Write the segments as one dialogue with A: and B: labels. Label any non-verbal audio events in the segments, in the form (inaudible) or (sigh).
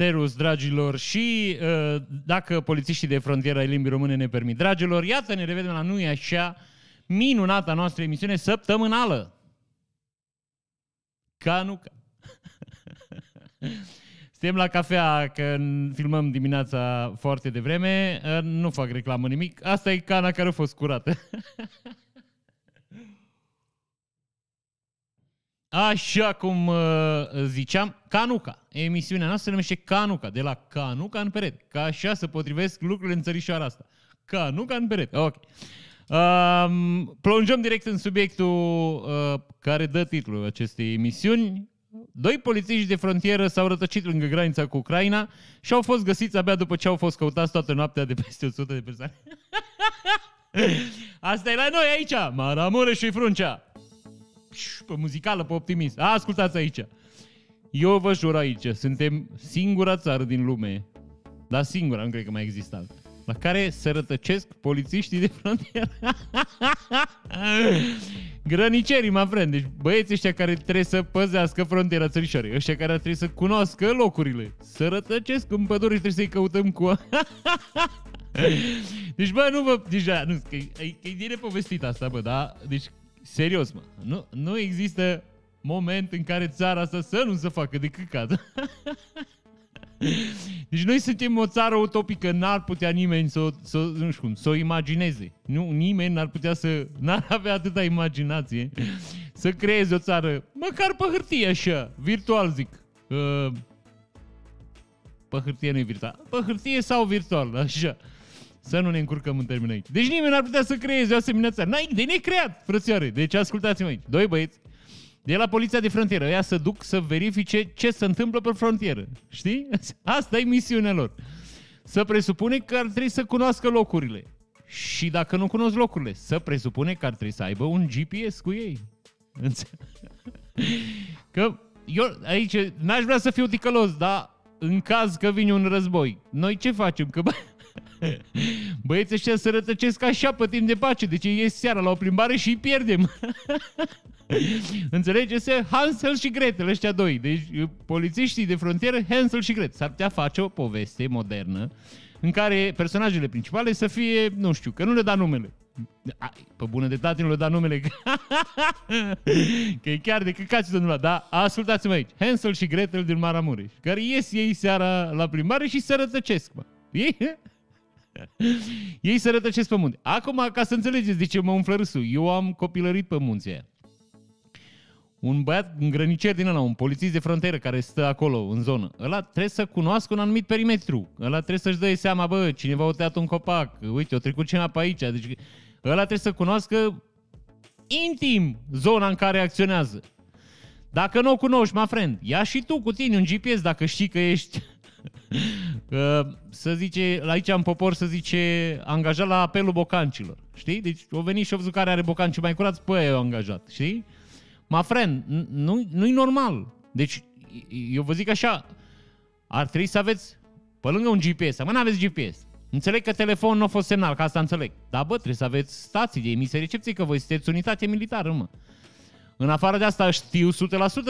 A: Serus, dragilor, și uh, dacă polițiștii de frontieră ai limbii române ne permit. Dragilor, iată, ne revedem la Nu așa, minunata noastră emisiune săptămânală. Ca nu ca. (laughs) Suntem la cafea, că filmăm dimineața foarte devreme. Uh, nu fac reclamă nimic. Asta e cana care a fost curată. (laughs) Așa cum uh, ziceam, Canuca. Emisiunea noastră se numește Canuca, de la Canuca în perete. Ca așa să potrivesc lucrurile în țărișoara asta. Canuca în perete. Ok. Um, plonjăm direct în subiectul uh, care dă titlul acestei emisiuni. Doi polițiști de frontieră s-au rătăcit lângă granița cu Ucraina și au fost găsiți abia după ce au fost căutați toată noaptea de peste 100 de persoane. (laughs) Asta e la noi aici, Maramureș și Fruncea pe muzicală, pe optimist. A, ascultați aici. Eu vă jur aici, suntem singura țară din lume, dar singura, nu cred că mai există altă, la care se rătăcesc polițiștii de frontieră. (laughs) Grănicerii, mă friend. Deci băieții ăștia care trebuie să păzească frontiera țărișoarei, ăștia care trebuie să cunoască locurile, să rătăcesc în pădure și trebuie să-i căutăm cu... (laughs) deci, bă, nu vă... Deja, nu, că e, e, e de povestit asta, bă, da? Deci Serios, mă. Nu, nu există moment în care țara asta să nu se facă de căcat. (laughs) (laughs) Deci noi suntem o țară utopică, n-ar putea nimeni să, să nu știu cum, să o imagineze. Nu, nimeni n-ar putea să, n-ar avea atâta imaginație să creeze o țară, măcar pe hârtie așa, virtual zic. Uh, pe hârtie nu e virtual, pe hârtie sau virtual, așa. Să nu ne încurcăm în termen aici. Deci nimeni n-ar putea să creeze o asemenea țară. N-ai de necreat, frățioare. Deci ascultați-mă aici. Doi băieți de la poliția de frontieră. Ea să duc să verifice ce se întâmplă pe frontieră. Știi? (laughs) Asta e misiunea lor. Să presupune că ar trebui să cunoască locurile. Și dacă nu cunosc locurile, să presupune că ar trebui să aibă un GPS cu ei. (laughs) Că eu aici n-aș vrea să fiu ticălos, dar în caz că vine un război, noi ce facem? Că bă, (laughs) Băieții ăștia se rătăcesc așa pe timp de pace, deci ies seara la o plimbare și îi pierdem. (laughs) Înțelegeți? Hansel și Gretel, ăștia doi. Deci polițiștii de frontieră, Hansel și Gretel. S-ar putea face o poveste modernă în care personajele principale să fie, nu știu, că nu le da numele. Ai, pe bună de tate nu le da numele. că (laughs) e chiar de căcați domnul Dar ascultați-mă aici. Hansel și Gretel din Maramureș. Care ies ei seara la plimbare și se rătăcesc, mă. (laughs) Ei se rătăcesc pe munte. Acum, ca să înțelegeți de ce mă umflă râsul, eu am copilărit pe munții aia. Un băiat, un grănicer din ăla, un polițist de frontieră care stă acolo, în zonă, ăla trebuie să cunoască un anumit perimetru. Ăla trebuie să-și dă seama, bă, cineva a tăiat un copac, uite, o trecut cineva pe aici. Deci ăla trebuie să cunoască intim zona în care acționează. Dacă nu o cunoști, my friend, ia și tu cu tine un GPS dacă știi că ești (laughs) să zice, aici în popor să zice angajat la apelul bocancilor. Știi? Deci o venit și o văzut care are bocanci mai curați, pe aia angajat. Știi? Ma friend, nu, nu-i normal. Deci, eu vă zic așa, ar trebui să aveți, pe lângă un GPS, mă, n-aveți GPS. Înțeleg că telefonul nu a fost semnal, ca asta înțeleg. Dar bă, trebuie să aveți stații de emisie recepție, că voi sunteți unitate militară, mă. În afară de asta știu 100%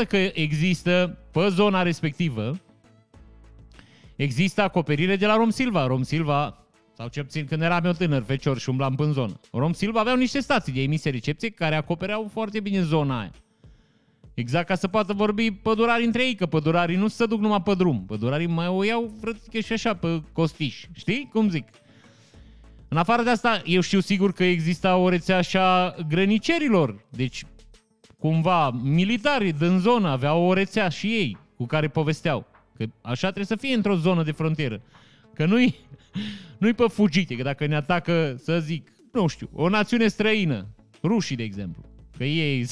A: că există pe zona respectivă Există acoperire de la Rom Silva. Rom Silva, sau ce puțin când eram eu tânăr, fecior și umblam în zonă. Rom Silva aveau niște stații de emisie recepție care acopereau foarte bine zona aia. Exact ca să poată vorbi pădurarii între ei, că pădurarii nu se duc numai pe drum. Pădurarii mai o iau, frățică, și așa, pe costiș. Știi cum zic? În afară de asta, eu știu sigur că exista o rețea așa grănicerilor. Deci, cumva, militarii din zonă aveau o rețea și ei cu care povesteau. Că așa trebuie să fie într-o zonă de frontieră. Că nu-i, (laughs) nu-i pe fugite, că dacă ne atacă, să zic, nu știu, o națiune străină, rușii, de exemplu, că ei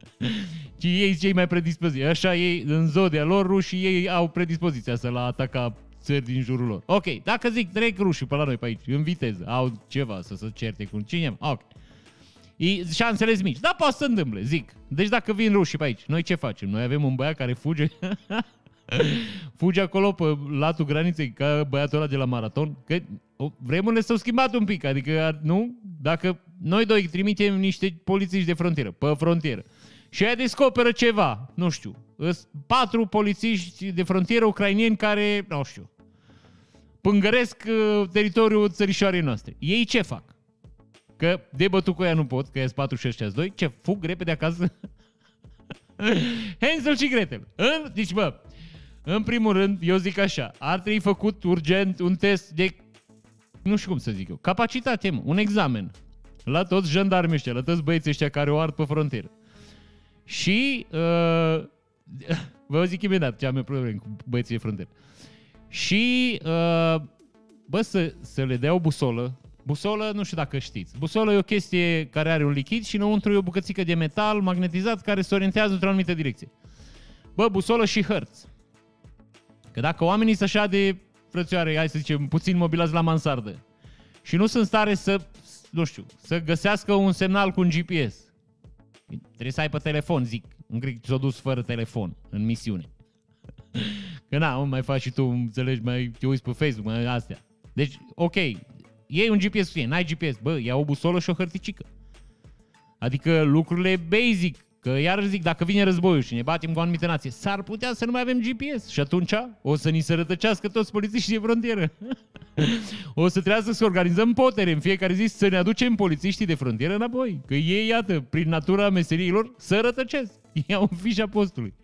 A: (laughs) ci ei cei mai predispoziți. Așa ei, în zodia lor, rușii ei au predispoziția să la ataca țări din jurul lor. Ok, dacă zic trec rușii pe la noi pe aici, în viteză, au ceva să se certe cu cine, ok. E șansele mici. Da, poate să întâmple, zic. Deci dacă vin rușii pe aici, noi ce facem? Noi avem un băiat care fuge (laughs) Fugi acolo pe latul graniței ca băiatul ăla de la maraton, că o, vremurile s-au schimbat un pic, adică nu? Dacă noi doi trimitem niște polițiști de frontieră, pe frontieră, și aia descoperă ceva, nu știu, Îs patru polițiști de frontieră ucrainieni care, nu știu, pângăresc uh, teritoriul țărișoarei noastre. Ei ce fac? Că de bătut cu ea nu pot, că e 4 și ăștia 2, ce, fug repede acasă? (laughs) Hansel și Gretel. În, deci, bă, în primul rând, eu zic așa, ar trebui făcut urgent un test de, nu știu cum să zic eu, capacitate, mă, un examen la toți jandarmii ăștia, la toți băieții ăștia care o ard pe frontieră. Și, uh, vă zic imediat ce am eu probleme cu băieții de frontieră. Și, uh, bă, să, să le dea o busolă, Busolă, nu știu dacă știți. Busolă e o chestie care are un lichid și înăuntru e o bucățică de metal magnetizat care se orientează într-o anumită direcție. Bă, busolă și hărți. Că dacă oamenii sunt așa de frățioare, hai să zicem, puțin mobilați la mansardă și nu sunt stare să, nu știu, să găsească un semnal cu un GPS. Trebuie să ai pe telefon, zic. Nu cred că ți-o dus fără telefon în misiune. (laughs) Că na, mai faci și tu, înțelegi, mai te uiți pe Facebook, mai astea. Deci, ok, iei un GPS cu tine, n-ai GPS, bă, ia o busolă și o hărticică. Adică lucrurile basic, că iar zic, dacă vine războiul și ne batem cu o anumită nație, s-ar putea să nu mai avem GPS și atunci o să ni se rătăcească toți polițiștii de frontieră. (laughs) o să trebuiască să organizăm potere în fiecare zi să ne aducem polițiștii de frontieră înapoi. Că ei, iată, prin natura meseriilor, să rătăcesc. (laughs) Iau fișa postului.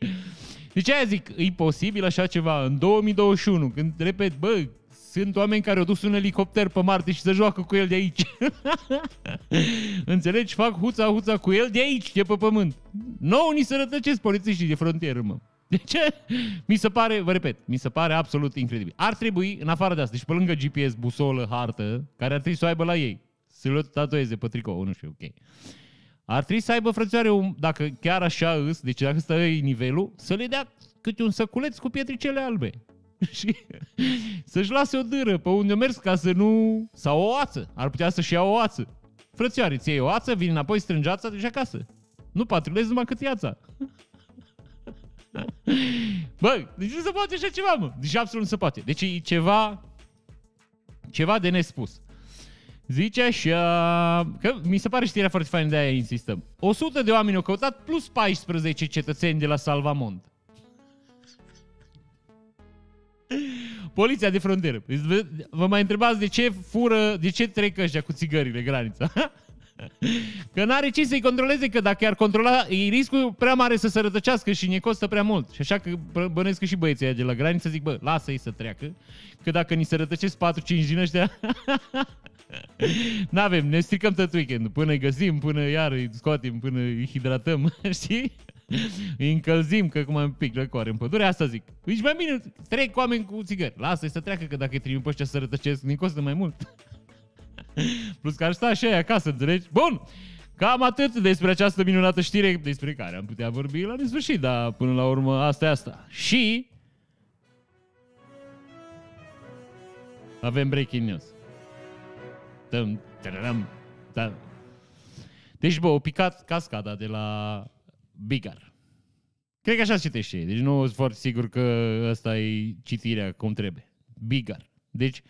A: Deci aia zic, e posibil așa ceva în 2021, când, repet, bă, sunt oameni care au dus un elicopter pe Marte și se joacă cu el de aici. (laughs) Înțelegi? Fac huța, huța cu el de aici, de pe pământ. Nu, ni se rătăcesc polițiștii de frontieră, mă. De ce? Mi se pare, vă repet, mi se pare absolut incredibil. Ar trebui, în afară de asta, deci pe lângă GPS, busolă, hartă, care ar trebui să o aibă la ei, să le tatueze pe tricou, nu știu, ok. Ar trebui să aibă frățioare, un, dacă chiar așa îs, deci dacă ăsta e nivelul, să le dea câte un săculeț cu pietricele albe. (laughs) și să-și lase o dâră pe unde a mers ca să nu... Sau o oață. Ar putea să-și ia o oață. Frățioare, ți iei o oață, vin înapoi, strângi ața, duci acasă. Nu patrulezi numai cât iața. (laughs) Bă, deci nu se poate așa ceva, mă. Deci absolut nu se poate. Deci e ceva, ceva de nespus. Zice așa, că mi se pare știrea foarte faină, de aia insistăm. 100 de oameni au căutat plus 14 cetățeni de la Salvamont. Poliția de frontieră. Vă mai întrebați de ce fură, de ce trec ăștia cu țigările granița? (laughs) Că n-are ce să-i controleze, că dacă ar controla, e riscul prea mare să se rătăcească și ne costă prea mult. Și așa că bănesc că și băieții de la graniță zic, bă, lasă-i să treacă, că dacă ni se rătăcesc 4-5 din ăștia, (laughs) n-avem, ne stricăm tot weekend până îi găsim, până iar îi scoatem, până îi hidratăm, (laughs) știi? Îi încălzim, că cum am pic răcoare în pădure, asta zic. Deci mai bine trec oameni cu țigări. Lasă-i să treacă, că dacă îi trimit pe ăștia să rătăcesc, ne costă mai mult. (laughs) Plus că ar sta așa acasă, înțelegi? Bun! Cam atât despre această minunată știre despre care am putea vorbi la nesfârșit, dar până la urmă asta e asta. Și avem breaking news. Dăm, tărăm, da. Deci, bă, o picat cascada de la Bigar. Cred că așa se citește. Deci nu sunt foarte sigur că asta e citirea cum trebuie. Bigar. Deci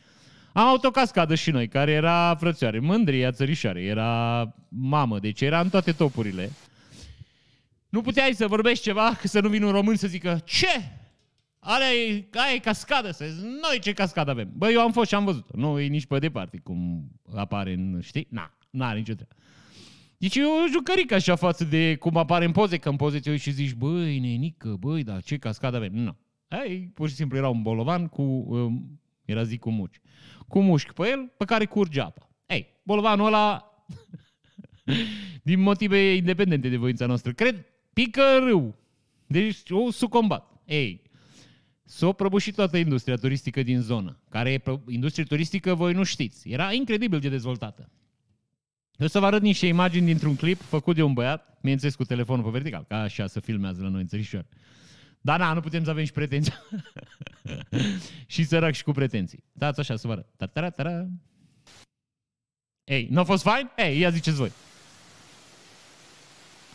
A: am autocascadă și noi, care era frățioare, mândria țărișoare, era mamă, deci era în toate topurile. Nu puteai să vorbești ceva, că să nu vină un român să zică ce? Alea e, aia e cascadă, să zic, noi ce cascadă avem. Băi, eu am fost și am văzut Nu e nici pe departe, cum apare în, știi? Na, n-are nicio treabă. Deci e o jucărică așa față de cum apare în poze, că în poze te uiți și zici, băi, nenică, băi, dar ce cascadă avem? Nu. Ei, pur și simplu era un bolovan cu, um, era zic cu muci, cu mușchi pe el, pe care curge apa. Ei, bolovanul ăla, (laughs) din motive independente de voința noastră, cred, pică râu. Deci o sucombat. Ei, s-a prăbușit toată industria turistică din zonă, care e industrie turistică, voi nu știți. Era incredibil de dezvoltată. Eu să vă arăt niște imagini dintr-un clip făcut de un băiat, bineînțeles cu telefonul pe vertical, ca așa să filmează la noi în țărișoare. Dar na, nu putem să avem și pretenții. (laughs) și sărac și cu pretenții. Dați așa să vă arăt. Ta-ta-ra-ta-ra. Ei, nu a fost fain? Ei, ia ziceți voi.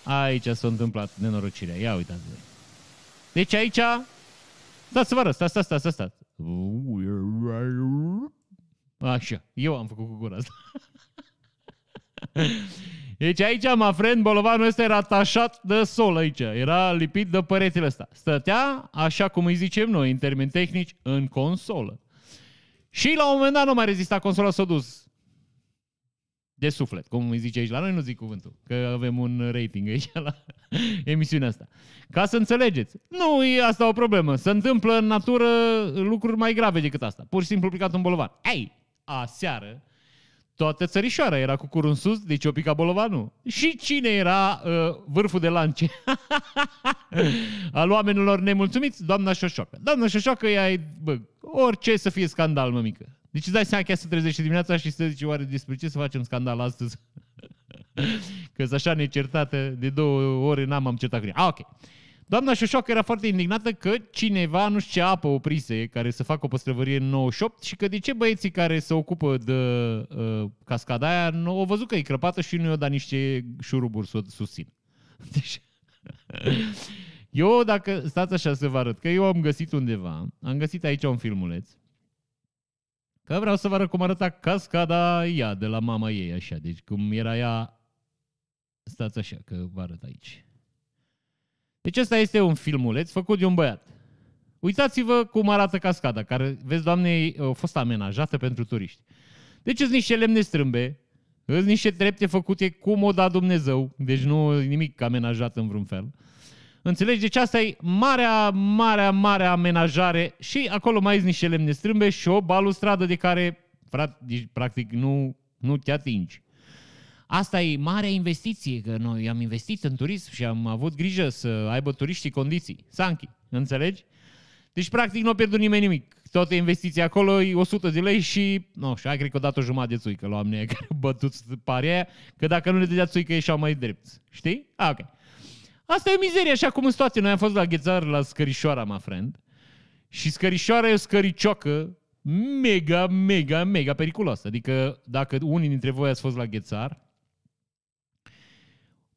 A: Aici s-a întâmplat nenorocirea. Ia uitați voi. Deci aici Stați să vă arăt, stați, stați, stați, stați. Așa, eu am făcut cu gura asta. (laughs) Deci aici, mă friend, bolovanul ăsta era atașat de sol aici. Era lipit de peretele ăsta. Stătea, așa cum îi zicem noi, în termeni tehnici, în consolă. Și la un moment dat nu mai rezista consola, s-a dus de suflet, cum îi zice aici la noi, nu zic cuvântul, că avem un rating aici la (laughs) emisiunea asta. Ca să înțelegeți, nu e asta o problemă. Se întâmplă în natură lucruri mai grave decât asta. Pur și simplu picat un bolovan. Ei, aseară, toată țărișoara era cu curul în sus, deci o pica bolovanul. Și cine era uh, vârful de lance (laughs) al oamenilor nemulțumiți? Doamna Șoșoacă. Doamna Șoșoacă e, bă, orice să fie scandal, mămică. Deci îți dai seama chiar să trezești dimineața și să zici oare despre ce să facem scandal astăzi? (laughs) Că așa necertată, de două ore n-am am certat cu ea. Ah, ok. Doamna Șoșoacă era foarte indignată că cineva nu știu ce apă oprise care să facă o păstrăvărie în 98 și că de ce băieții care se ocupă de uh, cascada aia nu au văzut că e crăpată și nu i-au dat niște șuruburi să o susțin. (laughs) Deci, (laughs) eu, dacă stați așa să vă arăt, că eu am găsit undeva, am găsit aici un filmuleț, că vreau să vă arăt cum arăta cascada ea de la mama ei, așa, deci cum era ea, stați așa, că vă arăt aici. Deci ăsta este un filmuleț făcut de un băiat. Uitați-vă cum arată cascada, care, vezi, doamne, a fost amenajată pentru turiști. Deci sunt niște lemne strâmbe, sunt niște trepte făcute cum o da Dumnezeu, deci nu nimic amenajat în vreun fel. Înțelegi? Deci asta e marea, marea, marea amenajare și acolo mai sunt niște lemne strâmbe și o balustradă de care, deci, practic, nu, nu te atingi. Asta e marea investiție, că noi am investit în turism și am avut grijă să aibă turiștii condiții. Sanchi, înțelegi? Deci, practic, nu a pierdut nimeni nimic. Toată investiția acolo e 100 de lei și, nu știu, ai cred că o dat o jumătate de țuică la oamenii (laughs) care au bătut parea că dacă nu le dădea țuică ieșeau mai drept. Știi? Ah, ok. Asta e o mizerie, așa cum în toate. Noi am fost la Ghețar, la Scărișoara, my friend. Și Scărișoara e o scăriciocă mega, mega, mega periculoasă. Adică dacă unii dintre voi ați fost la Ghețar,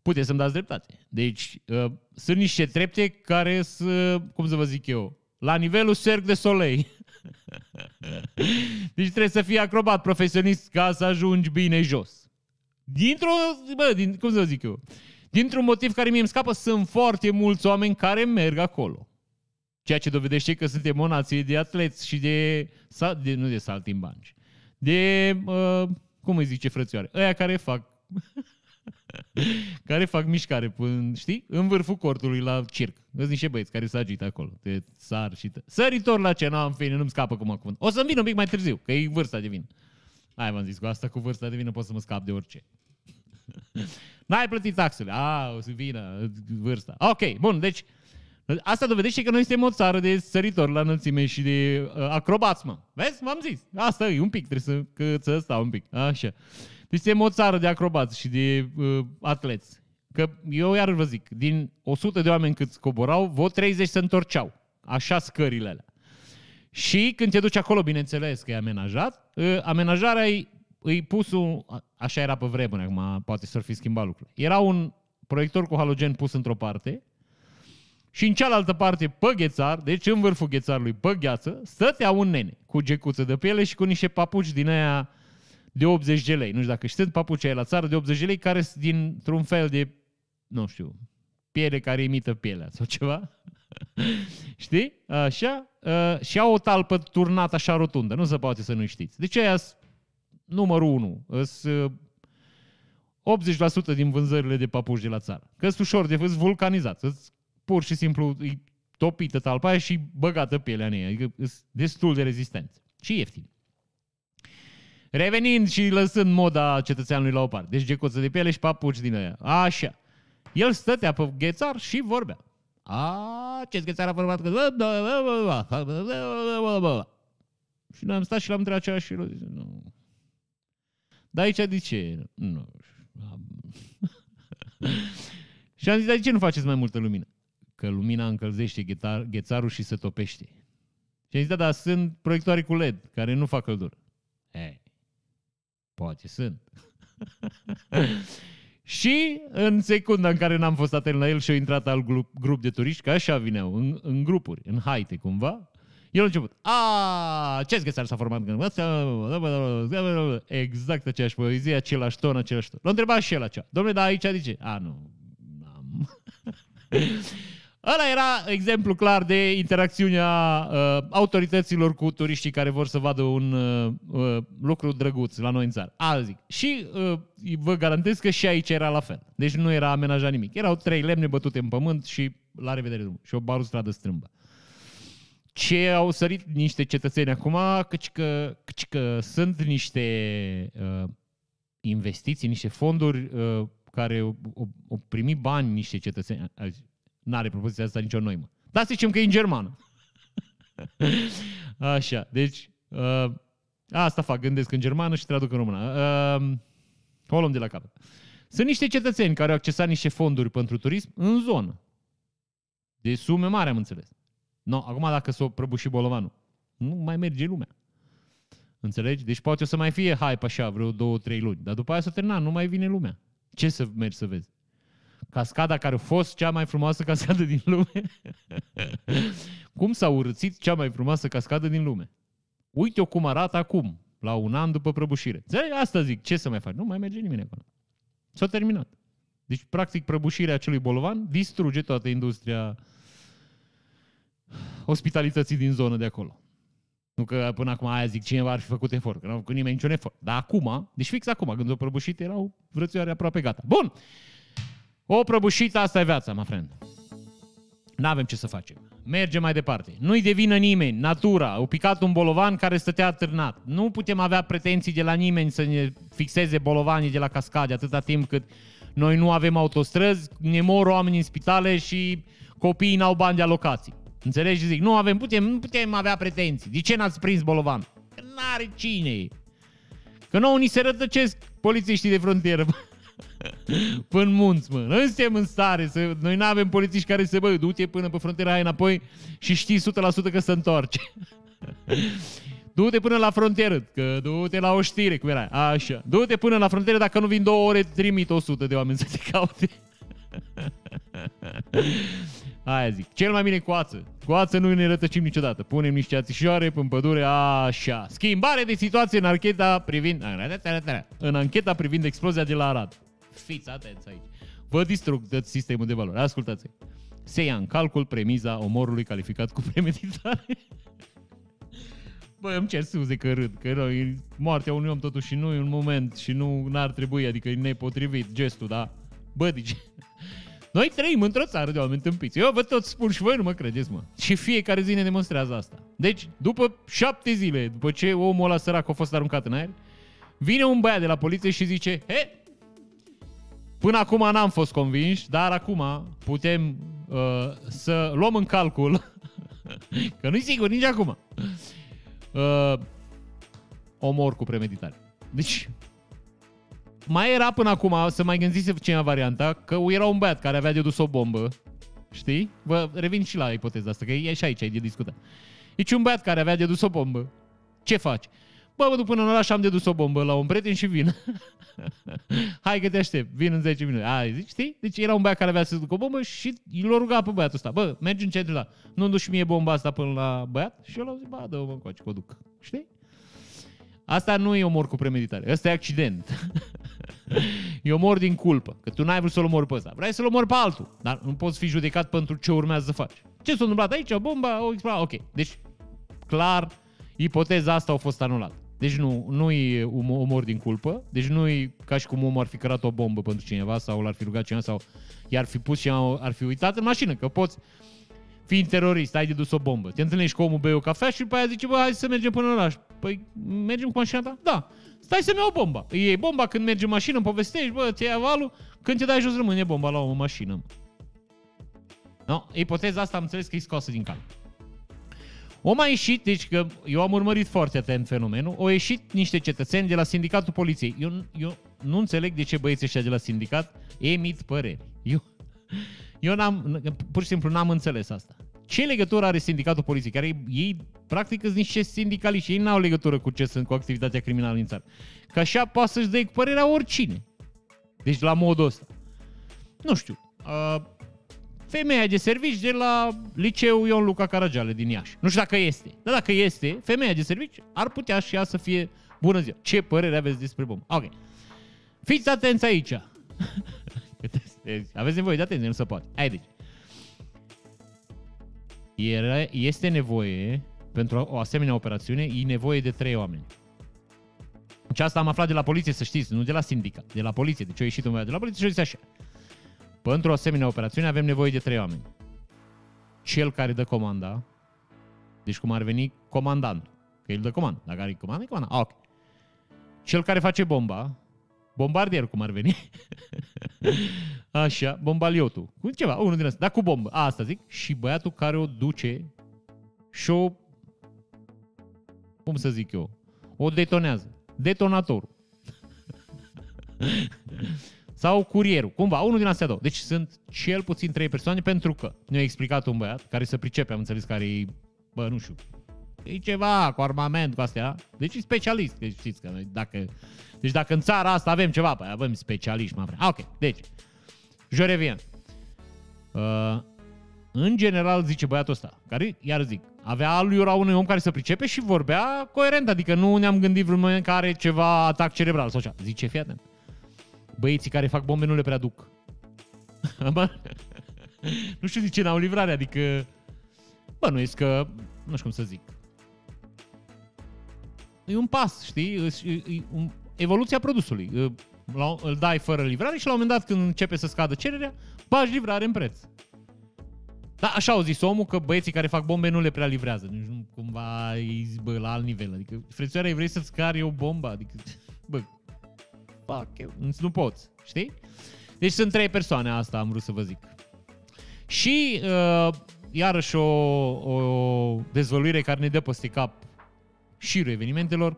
A: puteți să-mi dați dreptate. Deci, uh, sunt niște trepte care sunt, cum să vă zic eu, la nivelul cerc de solei. (laughs) deci trebuie să fii acrobat profesionist ca să ajungi bine jos. Dintr-o, bă, din, cum să vă zic eu, dintr-un motiv care mie îmi scapă, sunt foarte mulți oameni care merg acolo. Ceea ce dovedește că suntem o nație de atleți și de, de nu de saltimbanci, de, uh, cum îi zice frățioare, ăia care fac (laughs) care fac mișcare, până, știi? În vârful cortului la circ. Sunt niște băieți care se agită acolo. Te sar și te... Săritor la ce? N-am fine, nu-mi scapă cum acum. O să-mi vin un pic mai târziu, că e vârsta de vin. Hai, v-am zis, cu asta cu vârsta de vină pot să mă scap de orice. (laughs) N-ai plătit taxele. A, o să vină vârsta. Ok, bun, deci Asta dovedește că noi suntem o țară de săritori la înălțime și de uh, acrobați, mă. Vezi? V-am zis. Asta e un pic, trebuie să, că să stau un pic. Așa. Deci suntem o țară de acrobați și de uh, atleți. Că eu iar vă zic, din 100 de oameni cât coborau, vă 30 se întorceau. Așa scările alea. Și când te duci acolo, bineînțeles că e amenajat, uh, amenajarea e, e pus un, așa era pe vremuri, acum poate să fi schimbat lucrurile. Era un proiector cu halogen pus într-o parte și în cealaltă parte, pe ghețar, deci în vârful ghețarului, pe gheață, stătea un nene cu gecuță de piele și cu niște papuci din aia de 80 de lei. Nu știu dacă știți, papucea e la țară de 80 de lei, care sunt dintr-un fel de, nu știu, piele care imită pielea sau ceva. (laughs) Știi? Așa. Uh, și au o talpă turnată așa rotundă. Nu se poate să nu știți. Deci aia numărul 1. Sunt 80% din vânzările de papuci de la țară. Că sunt ușor de văzut vulcanizat. Îți pur și simplu e topită talpa aia și băgată pielea în ea. Adică destul de rezistenți. Și ieftin. Revenind și lăsând moda cetățeanului la o parte. Deci gecoță de piele și papuci din aia. Așa. El stătea pe ghețar și vorbea. A, ce ghețar a format că... Și noi am stat și l-am întrebat aceea și el zis, nu. Dar aici de ce? Nu. și am zis, dar de ce nu faceți mai multă lumină? Că lumina încălzește ghețar, ghețarul și se topește. Și am zis, da, dar sunt proiectoare cu LED care nu fac căldură. Hey. Poate sunt. Și în secunda în care n-am fost atent la el și a intrat alt grup, grup de turiști, că așa vineau, în, în grupuri, în haite cumva, el a început, a, ce că s-a format Exact aceeași poezie, același ton, același ton. L-a întrebat și el acea. Domnule, dar aici zice, a, nu, n-am. Ăla era exemplu clar de interacțiunea uh, autorităților cu turiștii care vor să vadă un uh, uh, lucru drăguț la noi în țară. A, zic. Și uh, vă garantez că și aici era la fel. Deci nu era amenajat nimic. Erau trei lemne bătute în pământ și la revedere drum. Și o barustradă strâmbă. Ce au sărit niște cetățeni acum, căci că, căci că sunt niște uh, investiții, niște fonduri uh, care au primit bani niște cetățeni. N-are propoziția asta nicio noimă. Dar să zicem că e în germană. (laughs) Așa, deci uh, asta fac, gândesc în germană și traduc în română. Uh, o luăm de la capăt. Sunt niște cetățeni care au accesat niște fonduri pentru turism în zonă. De sume mari, am înțeles. No, acum dacă s-o prăbuși bolovanul, nu mai merge lumea. Înțelegi? Deci poate o să mai fie hype așa vreo două, trei luni, dar după aia să termina, nu mai vine lumea. Ce să mergi să vezi? Cascada care a fost cea mai frumoasă cascadă din lume. (laughs) cum s-a urățit cea mai frumoasă cascadă din lume? Uite-o cum arată acum, la un an după prăbușire. Asta zic, ce să mai faci? Nu mai merge nimeni acolo. S-a terminat. Deci, practic, prăbușirea acelui bolovan distruge toată industria ospitalității din zonă de acolo. Nu că până acum aia zic cineva ar fi făcut efort, că nu a făcut nimeni niciun efort. Dar acum, deci fix acum, când o prăbușit, erau vrățioare aproape gata. Bun! O prăbușită, asta e viața, mă friend. N-avem ce să facem. Mergem mai departe. Nu-i devină nimeni, natura, au picat un bolovan care stătea atârnat. Nu putem avea pretenții de la nimeni să ne fixeze bolovanii de la cascade atâta timp cât noi nu avem autostrăzi, ne mor oameni în spitale și copiii n-au bani de alocații. Înțelegi? Zic, nu avem, putem, nu putem avea pretenții. De ce n-ați prins bolovan? Că n-are cine. Că nouă ni se rătăcesc polițiștii de frontieră. (laughs) până munți, mă. Noi suntem în stare, să, noi nu avem polițiști care se bă, du-te până pe frontiera aia înapoi și știi 100% că se întoarce. du-te până la frontieră, că du-te la o știre, cum era, așa. Du-te până la frontieră, dacă nu vin două ore, trimit 100 de oameni să te caute. Aia zic. Cel mai bine coață. Coață nu ne rătăcim niciodată. Punem niște ațișoare în pădure, așa. Schimbare de situație în ancheta privind... În ancheta privind explozia de la Arad. Fiți atenți aici. Vă distrug sistemul de valori. Ascultați Se ia în calcul premiza omorului calificat cu premeditare. Băi, îmi cer scuze că râd, că e moartea unui om totuși nu e un moment și nu ar trebui, adică e nepotrivit gestul, da? Bă, deci, (laughs) noi trăim într-o țară de oameni tâmpiți. Eu vă tot spun și voi nu mă credeți, mă. Și fiecare zi ne demonstrează asta. Deci, după șapte zile, după ce omul ăla sărac a fost aruncat în aer, vine un băiat de la poliție și zice, he, până acum n-am fost convinși, dar acum putem uh, să luăm în calcul, (laughs) că nu-i sigur nici acum, uh, omor cu premeditare. Deci, mai era până acum, să mai gândiți cineva varianta, că era un băiat care avea de dus o bombă, știi? Vă revin și la ipoteza asta, că e și aici, e de discutat. Deci un băiat care avea de dus o bombă, ce faci? Bă, mă duc până în oraș, am de dus o bombă la un prieten și vin. (laughs) (laughs) Hai că te aștept, vin în 10 minute. Ai, zici, știi? Deci era un băiat care avea să duc o bombă și l-a rugat pe băiatul ăsta. Bă, mergi în centru la, nu duci mie bomba asta până la băiat? Și el a zis, ba, dă-o mă încoace, că o duc. Știi? Asta nu e omor cu premeditare, asta e accident. (laughs) e omor din culpă, că tu n-ai vrut să-l omori pe ăsta. Vrei să-l omori pe altul, dar nu poți fi judecat pentru ce urmează să faci. Ce s-a întâmplat aici? Bomba, o explodat, ok. Deci, clar, ipoteza asta a fost anulată. Deci nu, nu e omor din culpă, deci nu e ca și cum omul ar fi cărat o bombă pentru cineva sau l-ar fi rugat cineva sau i-ar fi pus și ar fi uitat în mașină, că poți fi terorist, ai de dus o bombă. Te întâlnești cu omul, bei o cafea și după aia zice, bă, hai să mergem până în oraș. Păi, mergem cu mașina ta? Da. Stai să-mi iau bomba. E bomba când mergi în mașină, îmi povestești, bă, ți ia valul, când te dai jos rămâne bomba la o mașină. No, ipoteza asta am înțeles că e scoasă din cal. O mai ieșit, deci că eu am urmărit foarte atent fenomenul, au ieșit niște cetățeni de la sindicatul poliției. Eu, eu nu înțeleg de ce băieții ăștia de la sindicat emit păreri. Eu, eu n-am, pur și simplu n-am înțeles asta. Ce legătură are sindicatul poliției? Care ei, practic, sunt niște sindicaliști. Ei n-au legătură cu ce sunt cu activitatea criminală în țară. Că așa poate să-și dea cu părerea oricine. Deci la modul ăsta. Nu știu. Uh, femeia de servici de la liceul Ion Luca Caragiale din Iași. Nu știu dacă este. Dar dacă este, femeia de servici ar putea și ea să fie bună ziua. Ce părere aveți despre bombă? Ok. Fiți atenți aici. (laughs) Aveți nevoie de atenție, nu se poate. Hai deci. Era, este nevoie, pentru o asemenea operațiune, e nevoie de trei oameni. Și asta am aflat de la poliție, să știți, nu de la sindicat, de la poliție. Deci a ieșit un de la poliție și a zis așa. Pentru o asemenea operațiune avem nevoie de trei oameni. Cel care dă comanda, deci cum ar veni comandantul, că el dă comandă. Dacă are comandă, e comandă. Ah, ok. Cel care face bomba, bombardier cum ar veni, (laughs) așa, bombaliotul, cu ceva, unul din ăsta, dar cu bombă, asta zic, și băiatul care o duce și o, cum să zic eu, o detonează. Detonatorul. (laughs) Sau curierul, cumva, unul din astea două. Deci sunt cel puțin trei persoane pentru că ne-a explicat un băiat care să pricepe, am înțeles, care e, bă, nu știu, e ceva cu armament, cu astea. Deci e specialist, deci știți că dacă, deci dacă în țara asta avem ceva, păi avem specialiști, mă ah, Ok, deci, je reviens. Uh, în general, zice băiatul ăsta, care, iar zic, avea alura unui om care să pricepe și vorbea coerent, adică nu ne-am gândit vreun moment că are ceva atac cerebral sau așa. Zice, fii atent. Băieții care fac bombe nu le prea duc. (laughs) (laughs) nu știu de ce n-au livrare, adică... Bă, nu că... Nu știu cum să zic. E un pas, știi? E, e un, evoluția produsului. Îl dai fără livrare și la un moment dat când începe să scadă cererea, bagi livrare în preț. Da, așa au zis omul că băieții care fac bombe nu le prea livrează. Nu cumva e bă, la alt nivel. Adică, frățioare, vrei să-ți cari o bombă? Adică, bă, fuck, eu, nu poți, știi? Deci sunt trei persoane, asta am vrut să vă zic. Și, uh, iarăși, o, o dezvăluire care ne dă peste cap șirul evenimentelor.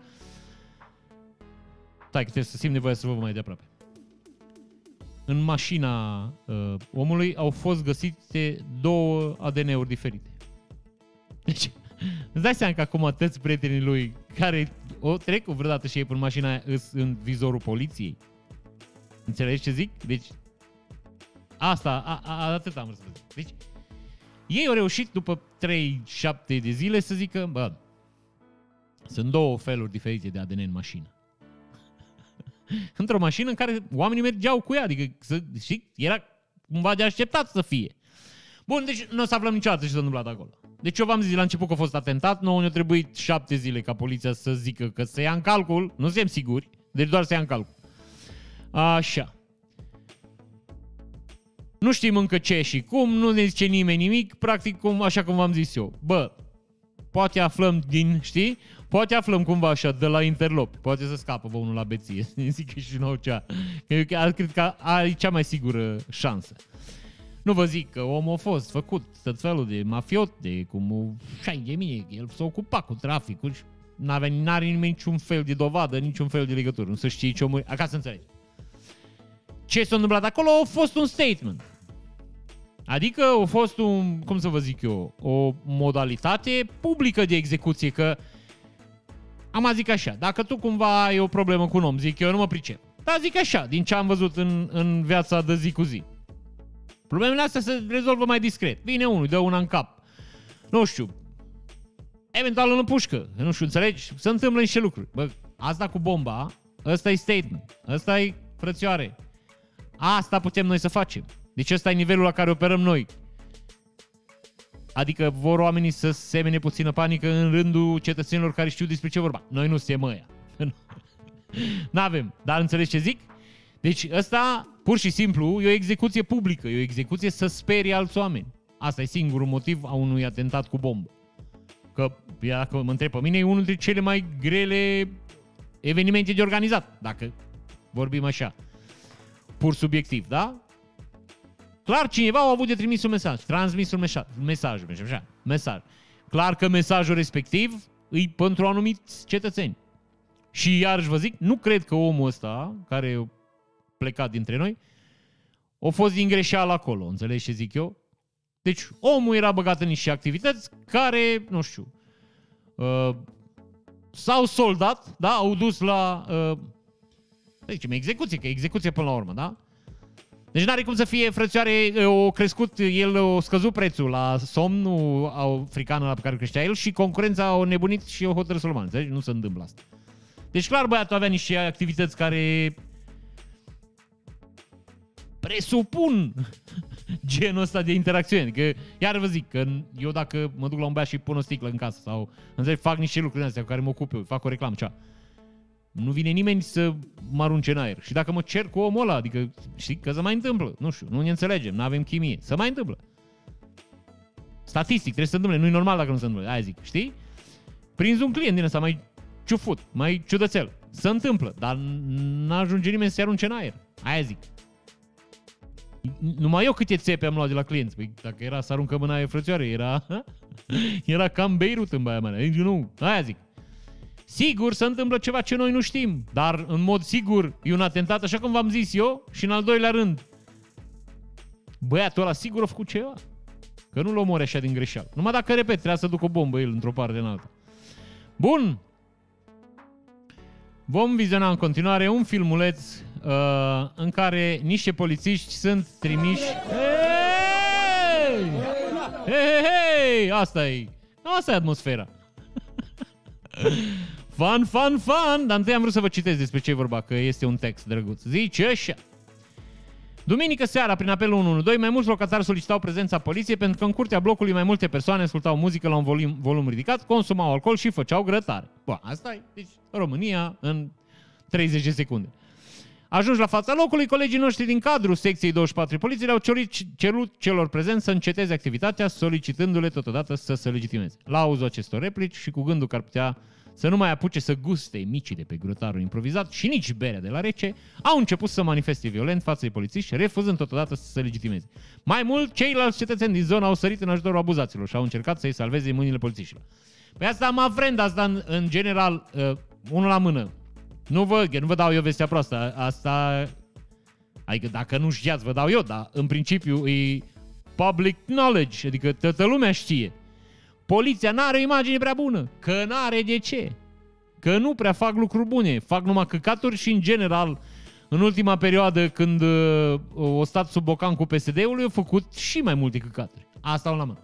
A: Stai, că trebuie să simt nevoia să vă văd mai de aproape în mașina uh, omului au fost găsite două ADN-uri diferite. Deci, (laughs) îți dai seama că acum atâți prietenii lui care o trec vreodată și ei pe mașina aia în vizorul poliției. Înțelegi ce zic? Deci, asta, a, a, atât am vrut să zic. Deci, ei au reușit după 3-7 de zile să zică, bă, sunt două feluri diferite de ADN în mașină. (laughs) într-o mașină în care oamenii mergeau cu ea, adică să, știi, era cumva de așteptat să fie. Bun, deci nu o să aflăm niciodată ce s-a întâmplat acolo. Deci eu v-am zis la început că a fost atentat, nouă ne-a trebuit șapte zile ca poliția să zică că se ia în calcul, nu suntem siguri, deci doar să ia în calcul. Așa. Nu știm încă ce și cum, nu ne zice nimeni nimic, practic cum, așa cum v-am zis eu. Bă, poate aflăm din, știi, Poate aflăm cumva așa de la interlop. Poate să scapă vă unul la beție. (laughs) Zic că și nou cea. Cred că are cea mai sigură șansă. Nu vă zic că omul a fost făcut tot felul de mafiot, de cum șai de mine, el s-a ocupat cu traficul și n-avea, n-are nimeni niciun fel de dovadă, niciun fel de legătură. Nu să știi ce omul... Acasă înțelegi. Ce s-a întâmplat acolo a fost un statement. Adică a fost un, cum să vă zic eu, o modalitate publică de execuție, că am zic așa, dacă tu cumva ai o problemă cu un om, zic eu, nu mă pricep. Dar zic așa, din ce am văzut în, în viața de zi cu zi. Problemele astea se rezolvă mai discret. Vine unul, dă una în cap. Nu știu, eventual în pușcă, nu știu, înțelegi? Se întâmplă niște lucruri. Bă, asta cu bomba, ăsta e statement, ăsta e frățioare. Asta putem noi să facem. Deci ăsta e nivelul la care operăm noi. Adică vor oamenii să semene puțină panică în rândul cetățenilor care știu despre ce vorba. Noi nu suntem ăia. (laughs) N-avem. Dar înțelegi ce zic? Deci ăsta, pur și simplu, e o execuție publică. E o execuție să sperie alți oameni. Asta e singurul motiv a unui atentat cu bombă. Că, dacă mă întreb pe mine, e unul dintre cele mai grele evenimente de organizat, dacă vorbim așa. Pur subiectiv, da? Clar, cineva a avut de trimis un mesaj, transmis un mesaj, mesaj, mesaj, mesaj. Clar că mesajul respectiv e pentru anumiți cetățeni. Și iarăși vă zic, nu cred că omul ăsta, care a plecat dintre noi, a fost din greșeală acolo, înțelegi ce zic eu? Deci omul era băgat în niște activități care, nu știu, uh, s-au soldat, da, au dus la uh, Zicem execuție, că e execuție până la urmă, da? Deci n-are cum să fie, frățioare, o crescut, el o scăzut prețul la somnul africană la care creștea el și concurența o nebunit și o hotărât să-l Deci nu se întâmplă asta. Deci clar băiatul avea niște activități care presupun genul ăsta de interacțiune. Adică, iar vă zic, că eu dacă mă duc la un băiat și pun o sticlă în casă sau înțeleg, fac niște lucruri astea cu care mă ocup eu, fac o reclamă, cea. Nu vine nimeni să mă arunce în aer. Și dacă mă cer cu omul ăla, adică, știi, că se mai întâmplă. Nu știu, nu ne înțelegem, nu avem chimie. Să mai întâmplă. Statistic, trebuie să se întâmple. Nu e normal dacă nu se întâmplă. Aia zic, știi? Prinzi un client din ăsta mai ciufut, mai ciudățel. Se întâmplă, dar n-ajunge nimeni să-i arunce în aer. Aia zic. Numai eu câte țepe am luat de la clienți. Păi dacă era să aruncă mâna frățioare, era, (laughs) era cam Beirut în baia mea. Deci nu, aia zic. Sigur se întâmplă ceva ce noi nu știm, dar în mod sigur e un atentat, așa cum v-am zis eu, și în al doilea rând, băiatul ăla sigur a făcut ceva. Că nu-l omori așa din greșeală. Numai dacă, repet, trebuia să ducă o bombă el într-o parte în alta. Bun. Vom viziona în continuare un filmuleț uh, în care niște polițiști sunt trimiși... Hei! Hei, hei, Asta e. Asta e atmosfera. (laughs) Fun, fun, fun! Dar întâi am vrut să vă citesc despre ce e vorba, că este un text drăguț. Zice așa. Duminică seara, prin apelul 112, mai mulți locatari solicitau prezența poliției pentru că în curtea blocului mai multe persoane ascultau muzică la un volum, volum ridicat, consumau alcool și făceau grătare. Bă, asta e. Deci, România în 30 de secunde. Ajuns la fața locului, colegii noștri din cadrul secției 24 poliției au cerut celor prezenți să înceteze activitatea, solicitându-le totodată să se legitimeze. La auzul acestor replici și cu gândul că ar putea să nu mai apuce să guste micii de pe grătarul improvizat și nici berea de la rece, au început să manifeste violent față de polițiști, refuzând totodată să se legitimeze. Mai mult, ceilalți cetățeni din zonă au sărit în ajutorul abuzaților și au încercat să-i salveze mâinile polițiștilor. Păi asta mă vrem, asta în, în general, uh, unul la mână. Nu vă, nu vă dau eu vestea proastă, asta... Adică dacă nu știați, vă dau eu, dar în principiu e public knowledge, adică toată lumea știe. Poliția n-are o imagine prea bună, că n-are de ce. Că nu prea fac lucruri bune, fac numai căcaturi și în general, în ultima perioadă când uh, o stat sub bocan cu PSD-ul, au făcut și mai multe căcaturi. Asta la mână.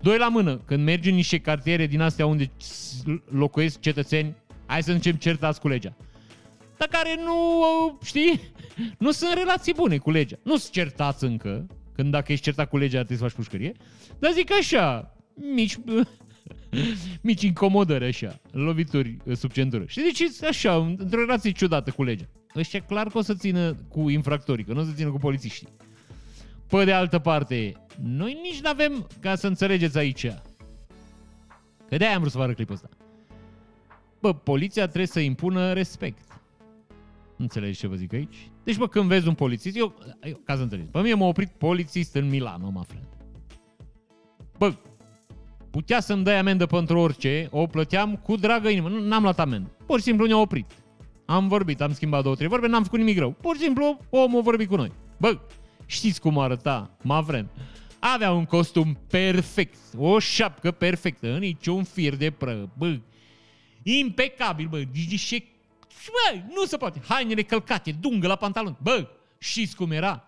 A: Doi la mână, când mergi în niște cartiere din astea unde locuiesc cetățeni, hai să încep certați cu legea dar care nu, știi, nu sunt relații bune cu legea. Nu sunt certați încă, când dacă ești certat cu legea trebuie să faci pușcărie, dar zic așa, mici, (laughs) mici incomodări așa, lovituri sub centură. Și deci așa, într-o relație ciudată cu legea. Ăștia clar că o să țină cu infractorii, că nu o să țină cu polițiștii. Pe de altă parte, noi nici nu avem, ca să înțelegeți aici, că de-aia am vrut să vă arăt clipul ăsta. Bă, poliția trebuie să impună respect. Înțelegi ce vă zic aici? Deci, bă, când vezi un polițist, eu, eu ca să înțelegi, pe mine m-a oprit polițist în Milano, mă friend. Bă, putea să-mi dai amendă pentru orice, o plăteam cu dragă inimă, n-am luat amendă. Pur și simplu ne-a oprit. Am vorbit, am schimbat două, trei vorbe, n-am făcut nimic rău. Pur și simplu, omul a vorbit cu noi. Bă, știți cum arăta, mă friend? Avea un costum perfect, o șapcă perfectă, niciun fir de pră, bă, impecabil, bă, nici și bă, nu se poate. Hainele călcate, dungă la pantalon. Bă, știți cum era?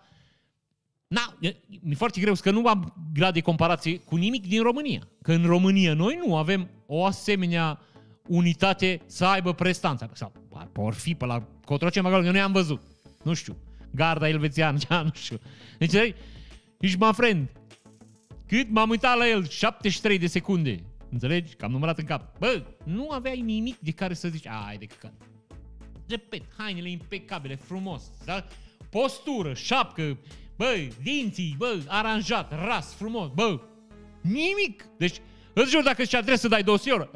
A: Na, mi-e foarte greu că nu am grad de comparație cu nimic din România. Că în România noi nu avem o asemenea unitate să aibă prestanța. Sau por fi pe la Cotroce Magalon, eu nu i-am văzut. Nu știu. Garda elvețiană, cea, (laughs) nu știu. Deci, ești my friend. Cât m-am uitat la el? 73 de secunde. Înțelegi? Că am numărat în cap. Bă, nu aveai nimic de care să zici, ai de căcat repet, hainele impecabile, frumos, da? postură, șapcă, bă, dinții, bă, aranjat, ras, frumos, bă, nimic. Deci, îți jur, dacă și adresă să dai 200 euro,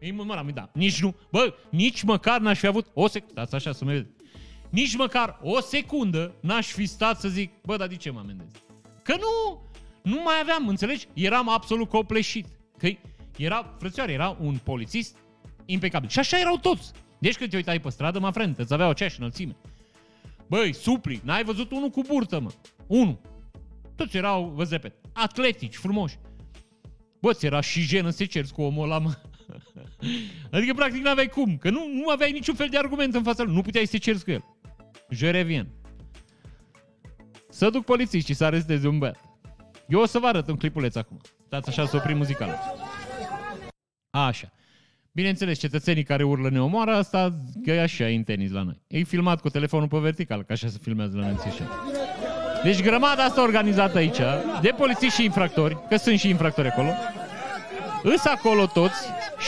A: îi mă da, nici nu, bă, nici măcar n-aș fi avut o secundă, dați așa să mă vede, nici măcar o secundă n-aș fi stat să zic, bă, dar de ce mă amendez? Că nu, nu mai aveam, înțelegi? Eram absolut copleșit. Că era, frățioare, era un polițist impecabil. Și așa erau toți. Deci când te uitai pe stradă, mă frente, îți avea aceeași înălțime. Băi, supli, n-ai văzut unul cu burtă, mă. Unu. Toți erau, vă repet, atletici, frumoși. Bă, ți era și jenă să cerți cu omul ăla, mă. (laughs) Adică, practic, n-aveai cum, că nu, nu aveai niciun fel de argument în fața lui. Nu puteai să te cerți cu el. Je revien. Să duc polițiștii să aresteze un băiat. Eu o să vă arăt un clipuleț acum. Dați așa să oprim muzicală. Așa. Bineînțeles, cetățenii care urlă ne omoară, asta că e așa în tenis la noi. E filmat cu telefonul pe vertical, că așa se filmează la noi Deci grămada asta organizată aici, de polițiști și infractori, că sunt și infractori acolo, îs acolo toți,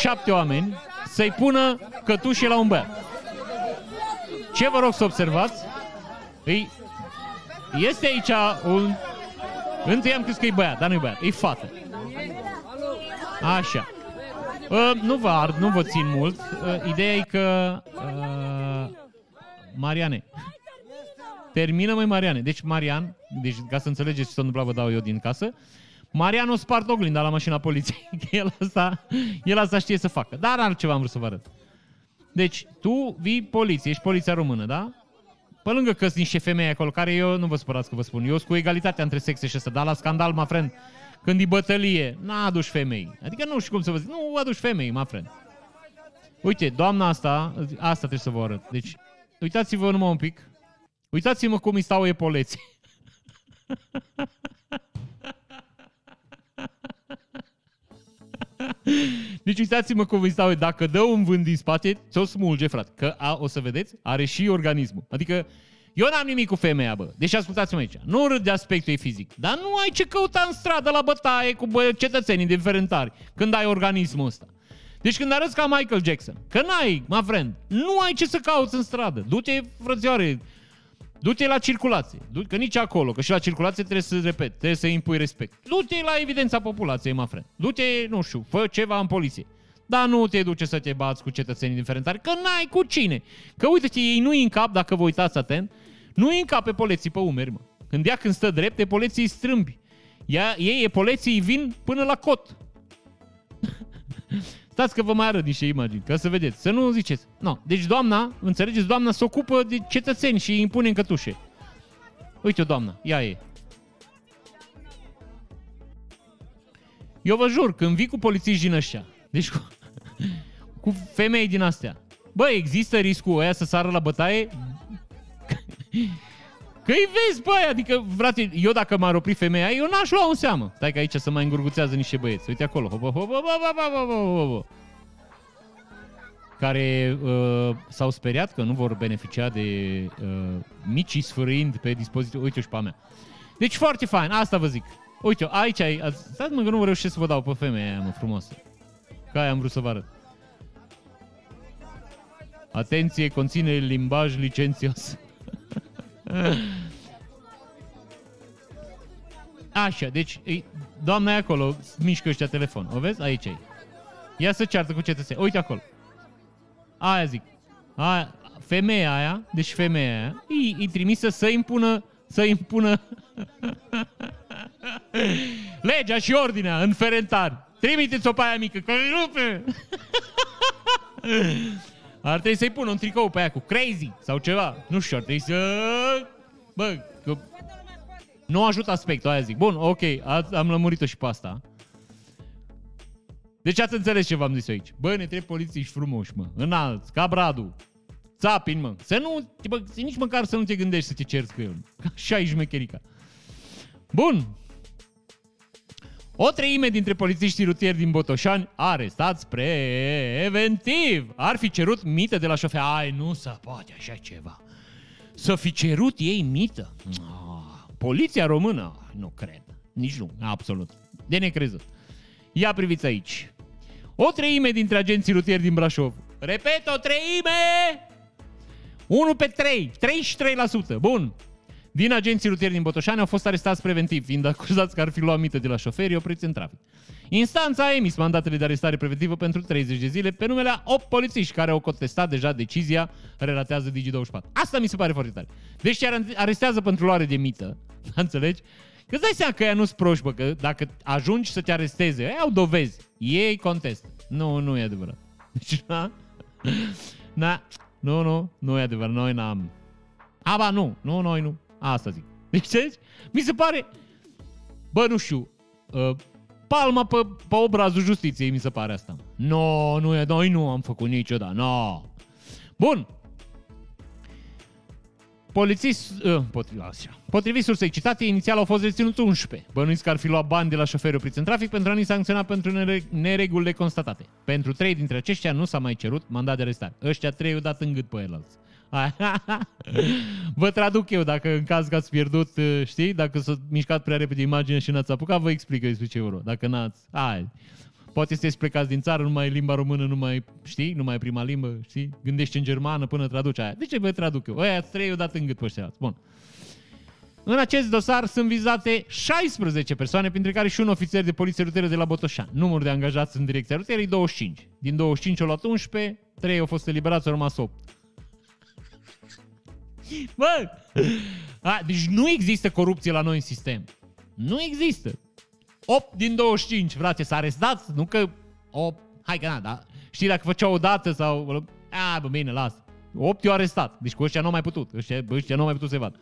A: șapte oameni, să-i pună cătușe la un băiat. Ce vă rog să observați? Îi, este aici un... Întâi am crezut că e băiat, dar nu e băiat, e fată. Așa. Uh, nu vă ard, nu vă țin mult. Uh, ideea e că... Uh, Mariane. Termină, mai Mariane. Deci, Marian, deci ca să înțelegeți ce s-a întâmplat, vă dau eu din casă. Marian o spart oglinda la mașina poliției. (laughs) el, asta, el asta știe să facă. Dar altceva am vrut să vă arăt. Deci, tu vii poliție, ești poliția română, da? Pe lângă că sunt niște femei acolo, care eu nu vă spărați că vă spun, eu sunt cu egalitatea între sexe și ăsta, dar la scandal, mă friend, când e bătălie, n-a aduci femei. Adică nu știu cum să vă zic, nu aduci femei, mă friend. Uite, doamna asta, asta trebuie să vă arăt. Deci, uitați-vă numai un pic. Uitați-mă cum îi stau epoleții. (laughs) Deci uitați-mă cum îi stau. Dacă dă un vânt din spate, ți-o smulge, frate. Că a, o să vedeți, are și organismul. Adică eu n-am nimic cu femeia, bă. Deci ascultați-mă aici. Nu râd de aspectul ei fizic. Dar nu ai ce căuta în stradă la bătaie cu bă, cetățenii diferentari când ai organismul ăsta. Deci când arăți ca Michael Jackson, că n-ai, my friend, nu ai ce să cauți în stradă. Du-te, frățioare, Du-te la circulație, du- că nici acolo, că și la circulație trebuie să repet, trebuie să impui respect. Du-te la evidența populației, mă friend. Du-te, nu știu, fă ceva în poliție. Dar nu te duce să te bați cu cetățenii diferentari, că n-ai cu cine. Că uite ei nu în cap, dacă vă uitați atent, nu în cap pe poleții pe umeri, mă. Când ea când stă drept, poleții strâmbi. Ea, ei, poleții vin până la cot. (laughs) Stați că vă mai arăt niște imagini, ca să vedeți. Să nu ziceți. No. Deci doamna, înțelegeți, doamna se ocupă de cetățeni și îi impune în cătușe. Uite-o, doamna, ea e. Eu vă jur, când vii cu polițiști din ăștia, deci cu, (laughs) cu femei din astea, bă, există riscul ăia să sară la bătaie? Că îi vezi, băi, adică, frate, eu dacă m-ar opri femeia, eu n-aș lua în seamă. Stai că aici să mai îngurguțează niște băieți. Uite acolo. Hop, hop, hop, hop, hop, hop, hop, care uh, s-au speriat că nu vor beneficia de uh, mici sfârâind pe dispozitiv. Uite-o și pe a mea. Deci foarte fain, asta vă zic. Uite, aici ai... Stați mă că nu reușesc să vă dau pe femeia aia, mă, frumoasă. Ca aia am vrut să vă arăt. Atenție, conține limbaj licențios. Așa, deci doamna e acolo, mișcă ăștia telefon. O vezi? Aici e. Ia să ceartă cu cetățeni. Uite acolo. Aia zic. Aia, femeia aia, deci femeia aia, e, e trimisă să impună, să impună (laughs) legea și ordinea în ferentari. Trimiteți-o pe aia mică, că rupe. (laughs) Ar trebui să-i pun un tricou pe aia cu crazy sau ceva. Nu știu, ar trebui să... Bă, că... Nu ajută aspectul, aia zic. Bun, ok, am lămurit-o și pe asta. Deci ați înțeles ce v-am zis aici. Bă, ne trebuie polițiști frumoși, mă. Înalți, ca Bradu. Țapin, mă. Să nu, bă, nici măcar să nu te gândești să te cerți cu el. Așa e șmecherica. Bun, o treime dintre polițiștii rutieri din Botoșani arestați preventiv. Ar fi cerut mită de la șofer. Ai, nu se poate așa ceva. Să fi cerut ei mită? Poliția română? Nu cred. Nici nu, absolut. De necrezut. Ia priviți aici. O treime dintre agenții rutieri din Brașov. Repet, o treime! 1 pe 3, 33%. Bun. Din agenții rutieri din Botoșani au fost arestați preventiv, fiind acuzați că ar fi luat mită de la șoferi opriți în trafic. Instanța a emis mandatele de arestare preventivă pentru 30 de zile pe numele a 8 polițiști care au contestat deja decizia, relatează Digi24. Asta mi se pare foarte tare. Deci chiar arestează pentru luare de mită, (laughs) înțelegi? Că îți dai seama că ea nu-s proști, bă, că dacă ajungi să te aresteze, ei au dovezi, ei contestă. Nu, nu e adevărat. (laughs) Deci, na, na, nu, nu, nu e adevărat, noi n-am. Aba, nu, nu, noi nu. Asta zic. Deci, mi se pare, bă, nu știu, uh, palma pe, pe obrazul justiției, mi se pare asta. No, nu e, noi nu am făcut niciodată, no. Bun. Polițist, uh, potrivit, așa. potrivit sursei citate, inițial au fost reținuți 11. Bănuiți că ar fi luat bani de la șoferii opriți în trafic pentru a nu sancționa pentru nere- neregulile constatate. Pentru trei dintre aceștia nu s-a mai cerut mandat de arestare. Ăștia trei au dat în gât pe el alți. (laughs) Vă traduc eu dacă în caz că ați pierdut, uh, știi, dacă s-a mișcat prea repede imaginea și n-ați apucat, vă explic despre ce euro. Dacă n-ați, hai. Poate sunteți plecați din țară, nu mai e limba română, nu mai, știi, nu mai e prima limbă, știi? Gândești în germană până traduci aia. De ce vă traduc eu? Ăia trei au dat în gât pe ăștia. Bun. În acest dosar sunt vizate 16 persoane, printre care și un ofițer de poliție rutieră de la Botoșan. Numărul de angajați în direcția rutieră e 25. Din 25 au luat 11, 3 au fost eliberați, au rămas 8. Bă! A, deci nu există corupție la noi în sistem. Nu există. 8 din 25, frate, s-a arestat, nu că 8, hai că na, da. Știi dacă făcea o dată sau... A, bă, bine, las. 8 i-au arestat. Deci cu ăștia nu au mai putut. Ăștia, ăștia nu au mai putut să vadă.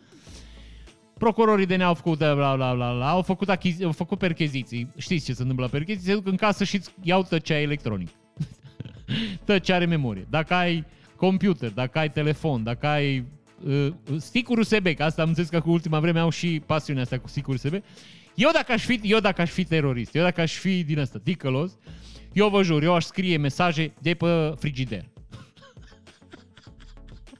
A: Procurorii de ne-au făcut, bla, bla, bla, bla, au făcut, achizi, au făcut percheziții. Știți ce se întâmplă la percheziții? Se duc în casă și iau tăcea electronic. (laughs) tăcea are memorie. Dacă ai computer, dacă ai telefon, dacă ai uh, stick USB, că asta am înțeles că cu ultima vreme au și pasiunea asta cu stick USB, eu dacă aș fi, eu dacă aș fi terorist, eu dacă aș fi din ăsta, ticălos, eu vă jur, eu aș scrie mesaje de pe frigider.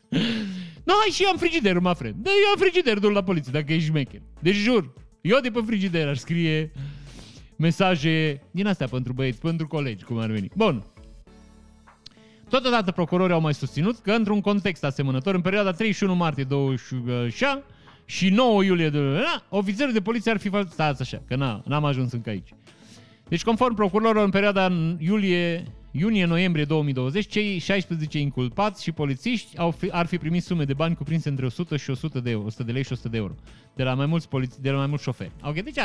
A: (laughs) Nu, hai și eu am frigiderul, mă friend. Da, eu am frigiderul la poliție, dacă ești șmecher. Deci jur, eu de pe frigider aș scrie mesaje din astea pentru băieți, pentru colegi, cum ar veni. Bun. Totodată procurorii au mai susținut că într-un context asemănător, în perioada 31 martie 26 și 9 iulie, de, na, ofițerul de poliție ar fi fost... Stați așa, că na, n-am ajuns încă aici. Deci, conform procurorilor, în perioada iulie, iunie-noiembrie 2020, cei 16 inculpați și polițiști au fi, ar fi primit sume de bani cuprinse între 100 și 100 de euro, 100 de lei și 100 de euro, de la mai mulți, poliți, de la mai mulți șoferi. Ok, deci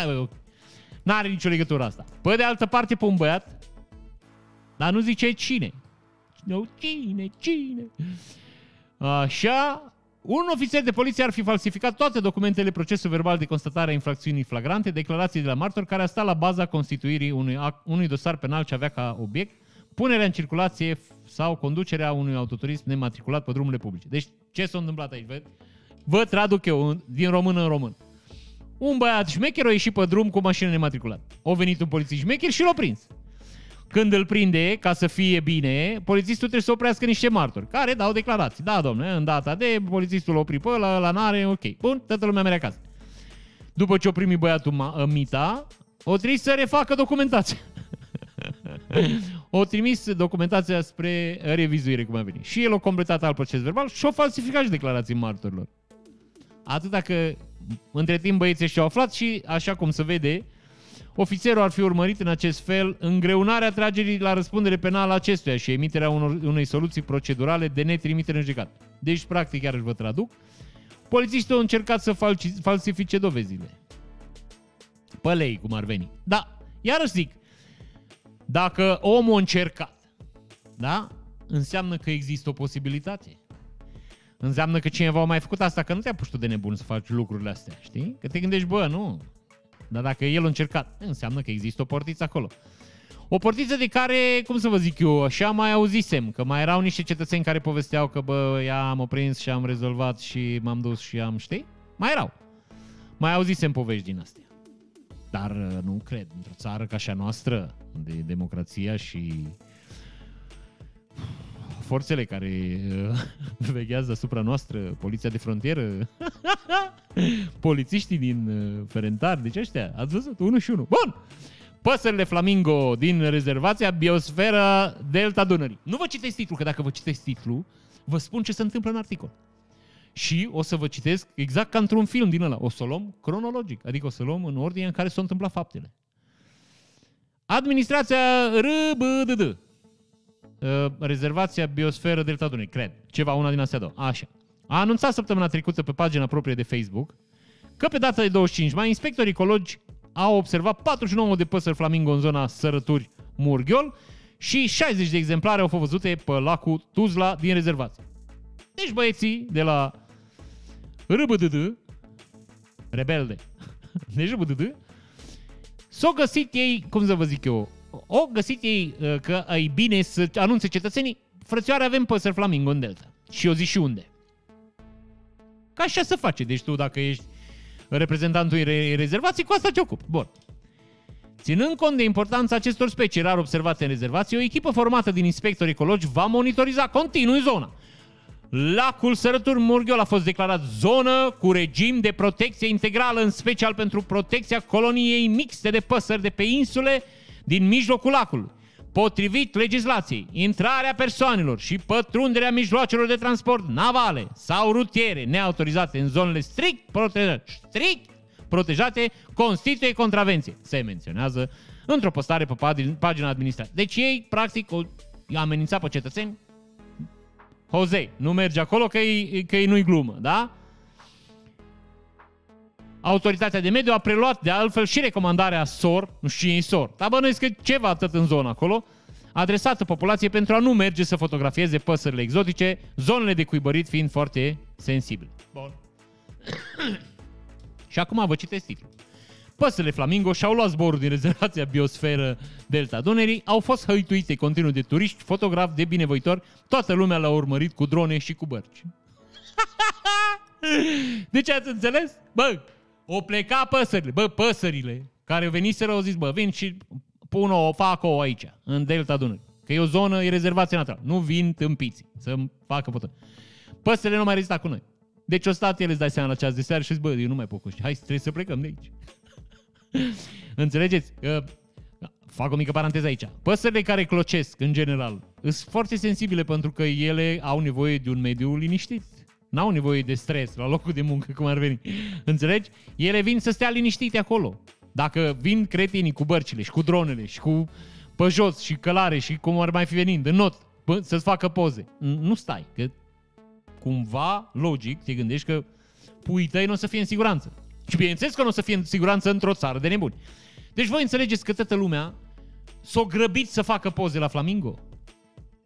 A: n-are nicio legătură asta. Pe de altă parte, pe un băiat, dar nu zice cine. Nu, cine, cine. Așa, un ofițer de poliție ar fi falsificat toate documentele procesului verbal de constatare a infracțiunii flagrante, declarații de la martor, care a stat la baza constituirii unui, unui dosar penal ce avea ca obiect punerea în circulație sau conducerea unui autoturism nematriculat pe drumurile publice. Deci, ce s-a întâmplat aici? Vă, vă traduc eu din român în român. Un băiat șmecher a ieșit pe drum cu mașină nematriculată. A venit un polițist șmecher și l-a prins. Când îl prinde, ca să fie bine, polițistul trebuie să oprească niște martori, care dau declarații. Da, domne, în data de, polițistul opri pe ăla, la nare, ok. Bun, toată lumea merge acasă. După ce o primi băiatul ma- Mita, o trimis să refacă documentația. (laughs) o trimis documentația spre revizuire, cum a venit. Și el a completat alt proces verbal și a falsificat și declarații martorilor. Atât că între timp băieții și-au aflat și, așa cum se vede, Ofițerul ar fi urmărit în acest fel îngreunarea tragerii la răspundere penală acestuia și emiterea unor, unei soluții procedurale de netrimitere în judecat. Deci, practic, iarăși vă traduc, polițistul a încercat să falsifice dovezile. Pălei, cum ar veni. Da, iarăși zic, dacă omul a încercat, da, înseamnă că există o posibilitate. Înseamnă că cineva a mai făcut asta, că nu te-a pus tu de nebun să faci lucrurile astea, știi? Că te gândești, bă, nu, dar dacă el a încercat, înseamnă că există o portiță acolo. O portiță de care, cum să vă zic eu, așa mai auzisem, că mai erau niște cetățeni care povesteau că, bă, ia am oprins și am rezolvat și m-am dus și am, știi? Mai erau. Mai auzisem povești din astea. Dar uh, nu cred, într-o țară ca așa noastră, de democrația și forțele care uh, (laughs) veghează asupra noastră, poliția de frontieră, (laughs) polițiștii din uh, Ferentar, deci ăștia, ați văzut, unul și unul. Bun! Păsările flamingo din rezervația Biosfera Delta Dunării. Nu vă citesc titlul, că dacă vă citesc titlul, vă spun ce se întâmplă în articol. Și o să vă citesc exact ca într-un film din ăla. O să o luăm cronologic, adică o să o luăm în ordine în care s-au întâmplat faptele. Administrația RBDD Uh, rezervația Biosferă Delta Dunării, cred. Ceva, una din astea două. Așa. A anunțat săptămâna trecută pe pagina proprie de Facebook că pe data de 25 mai inspectorii ecologi au observat 49 de păsări flamingo în zona Sărături Murghiol și 60 de exemplare au fost văzute pe lacul Tuzla din rezervație. Deci băieții de la RBDD, rebelde, (laughs) deci RBDD, s-au găsit ei, cum să vă zic eu, o găsit ei uh, că e bine să anunțe cetățenii, frățioare avem păsări flamingo în delta. Și eu zic și unde. Ca așa se face. Deci tu dacă ești reprezentantul re- rezervației, cu asta te ocupi. Bun. Ținând cont de importanța acestor specii rar observate în rezervație, o echipă formată din inspectori ecologi va monitoriza continuu zona. Lacul Sărături Murghiol a fost declarat zonă cu regim de protecție integrală, în special pentru protecția coloniei mixte de păsări de pe insule din mijlocul lacului. Potrivit legislației, intrarea persoanelor și pătrunderea mijloacelor de transport navale sau rutiere neautorizate în zonele strict protejate, strict protejate constituie contravenție. Se menționează într-o postare pe pagina administrației. Deci ei, practic, o amenința pe cetățeni. Jose, nu merge acolo că e, că e nu-i glumă, da? Autoritatea de mediu a preluat de altfel și recomandarea SOR, nu știu cine SOR, dar bănuiesc că ceva atât în zonă acolo, adresată populației pentru a nu merge să fotografieze păsările exotice, zonele de cuibărit fiind foarte sensibile. Bun. (coughs) și acum vă citesc titlul. Păsările flamingo și-au luat zborul din rezervația biosferă Delta Dunării, au fost hăituite continuu de turiști, fotografi, de binevoitori, toată lumea l-a urmărit cu drone și cu bărci. (laughs) deci ați înțeles? Bă, o pleca păsările, bă, păsările care veniseră au zis, bă, vin și pun o, fac o aici, în Delta Dunării. Că e o zonă, e rezervație naturală. Nu vin tâmpiți să facă potă. Păsările nu mai rezista cu noi. Deci o stat ele îți dai seama la ceas de seară și zici, bă, eu nu mai pot cu Hai, trebuie să plecăm de aici. (laughs) Înțelegeți? Uh, fac o mică paranteză aici. Păsările care clocesc, în general, sunt foarte sensibile pentru că ele au nevoie de un mediu liniștit. N-au nevoie de stres la locul de muncă, cum ar veni. Înțelegi? Ele vin să stea liniștite acolo. Dacă vin cretinii cu bărcile și cu dronele și cu pe jos și călare și cum ar mai fi venind, în not, să-ți facă poze. Nu stai, că cumva, logic, te gândești că puii tăi nu o să fie în siguranță. Și bineînțeles că nu o să fie în siguranță într-o țară de nebuni. Deci voi înțelegeți că toată lumea s-o grăbit să facă poze la Flamingo.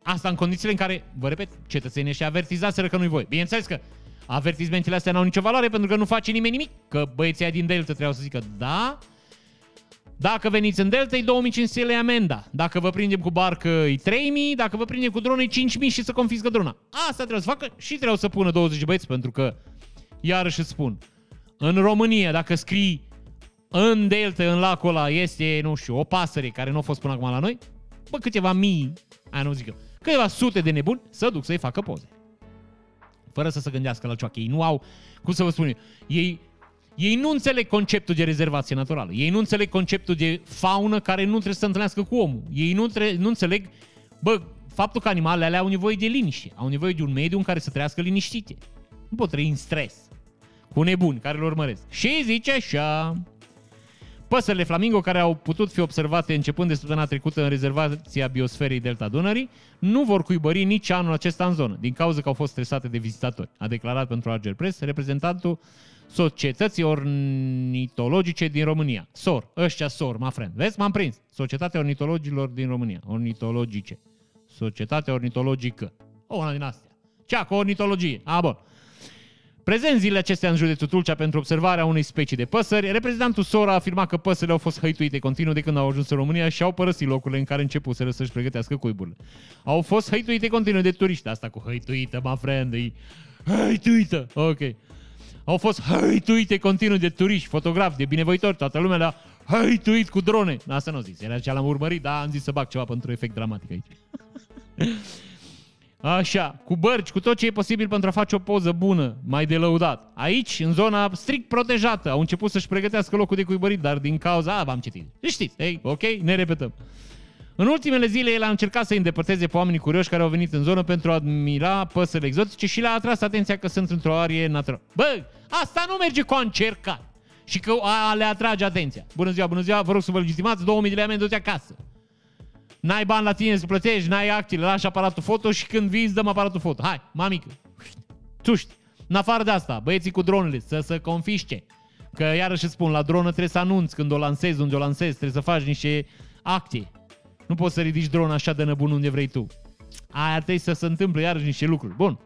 A: Asta în condițiile în care, vă repet, cetățenii și avertizaseră că nu-i voi. Bineînțeles că avertizmentele astea n-au nicio valoare pentru că nu face nimeni nimic. Că băieții din Delta trebuiau să zică, da, dacă veniți în Delta, e 2500 lei amenda. Dacă vă prindem cu barcă, e 3000. Dacă vă prindem cu dronă, e 5000 și să confiscă drona. Asta trebuie să facă și trebuie să pună 20 băieți, pentru că, iarăși îți spun, în România, dacă scrii în Delta, în lacul ăla, este, nu știu, o pasăre care nu a fost până acum la noi, bă, câteva mii, aia nu zic eu, câteva sute de nebuni să duc să-i facă poze. Fără să se gândească la cioacă. Ei nu au, cum să vă spun eu, ei, ei nu înțeleg conceptul de rezervație naturală. Ei nu înțeleg conceptul de faună care nu trebuie să se întâlnească cu omul. Ei nu, tre- nu înțeleg, bă, faptul că animalele alea au nevoie de liniște. Au nevoie de un mediu în care să trăiască liniștite. Nu pot trăi în stres. Cu nebuni care îl urmăresc. Și zice așa... Păsările flamingo care au putut fi observate începând de săptămâna trecută în rezervația biosferei Delta Dunării nu vor cuibări nici anul acesta în zonă, din cauza că au fost stresate de vizitatori, a declarat pentru Arger Press reprezentantul Societății Ornitologice din România. SOR, ăștia SOR, my friend. Vezi, m-am prins. Societatea Ornitologilor din România. Ornitologice. Societatea Ornitologică. O, una din astea. Cea cu ornitologie. A, bun. Prezent zilele acestea în județul Tulcea pentru observarea unei specii de păsări, reprezentantul Sora a afirmat că păsările au fost hăituite continuu de când au ajuns în România și au părăsit locurile în care începuseră să-și pregătească cuiburile. Au fost hăituite continuu de turiști. Asta cu hăituită, my friend, e hăituită. Ok. Au fost hăituite continuu de turiști, fotografi, de binevoitori, toată lumea le-a hăituit cu drone. Asta nu zis, era ce l-am urmărit, dar am zis să bag ceva pentru efect dramatic aici. Așa, cu bărci, cu tot ce e posibil pentru a face o poză bună, mai de lăudat. Aici, în zona strict protejată, au început să-și pregătească locul de cuibărit, dar din cauza... A, v-am citit. Știți, ei, ok, ne repetăm. În ultimele zile, el a încercat să îndepărteze pe oamenii curioși care au venit în zonă pentru a admira păsările exotice și le-a atras atenția că sunt într-o arie naturală. Bă, asta nu merge cu a încercat și că a, le atrage atenția. Bună ziua, bună ziua, vă rog să vă legitimați, 2000 de lei amendă acasă. N-ai bani la tine să plătești, n-ai actile, lași aparatul foto și când vii îți dăm aparatul foto. Hai, mamică, tuști. În afară de asta, băieții cu dronele, să se confiște. Că iarăși îți spun, la dronă trebuie să anunți când o lansezi, unde o lansezi, trebuie să faci niște acte. Nu poți să ridici drona așa de nebun unde vrei tu. Aia trebuie să se întâmple iarăși niște lucruri. Bun.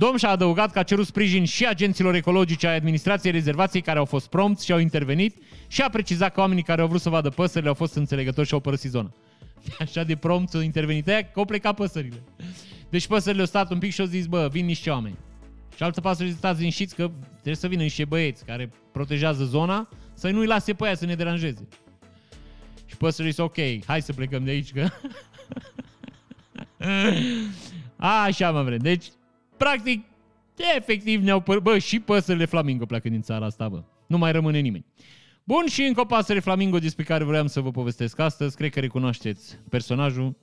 A: Dom și-a adăugat că a cerut sprijin și agenților ecologice ai administrației rezervației care au fost prompți și au intervenit și a precizat că oamenii care au vrut să vadă păsările au fost înțelegători și au părăsit zona. (laughs) Așa de prompt au intervenit aia că au plecat păsările. Deci păsările au stat un pic și au zis, bă, vin niște oameni. Și altă parte stați liniștiți că trebuie să vină niște băieți care protejează zona să nu-i lase pe aia să ne deranjeze. Și păsările zice, ok, hai să plecăm de aici că... (laughs) Așa mă vrem. Deci, practic, efectiv ne-au păr... Bă, și păsările flamingo pleacă din țara asta, bă. Nu mai rămâne nimeni. Bun, și încă o pasăre flamingo despre care vreau să vă povestesc astăzi. Cred că recunoașteți personajul.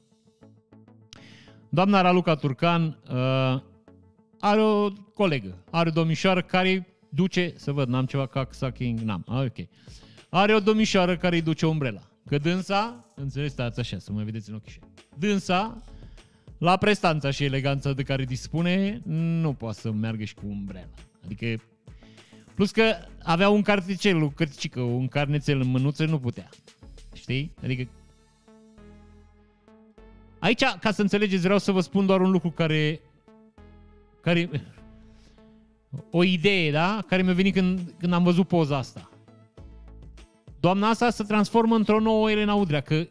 A: Doamna Raluca Turcan uh, are o colegă, are o domnișoară care duce, să văd, n-am ceva ca sucking, n-am, ah, ok. Are o domnișoară care îi duce umbrela. Că dânsa, înțeles, stați așa, să mă vedeți în ochii Dânsa, la prestanța și eleganța de care dispune, nu poate să meargă și cu umbrela. Adică, plus că avea un carticel, o cărticică, un carnețel în mânuță, nu putea. Știi? Adică Aici, ca să înțelegeți, vreau să vă spun doar un lucru care, care o idee, da? Care mi-a venit când, când am văzut poza asta. Doamna asta se transformă într-o nouă Elena Udrea, că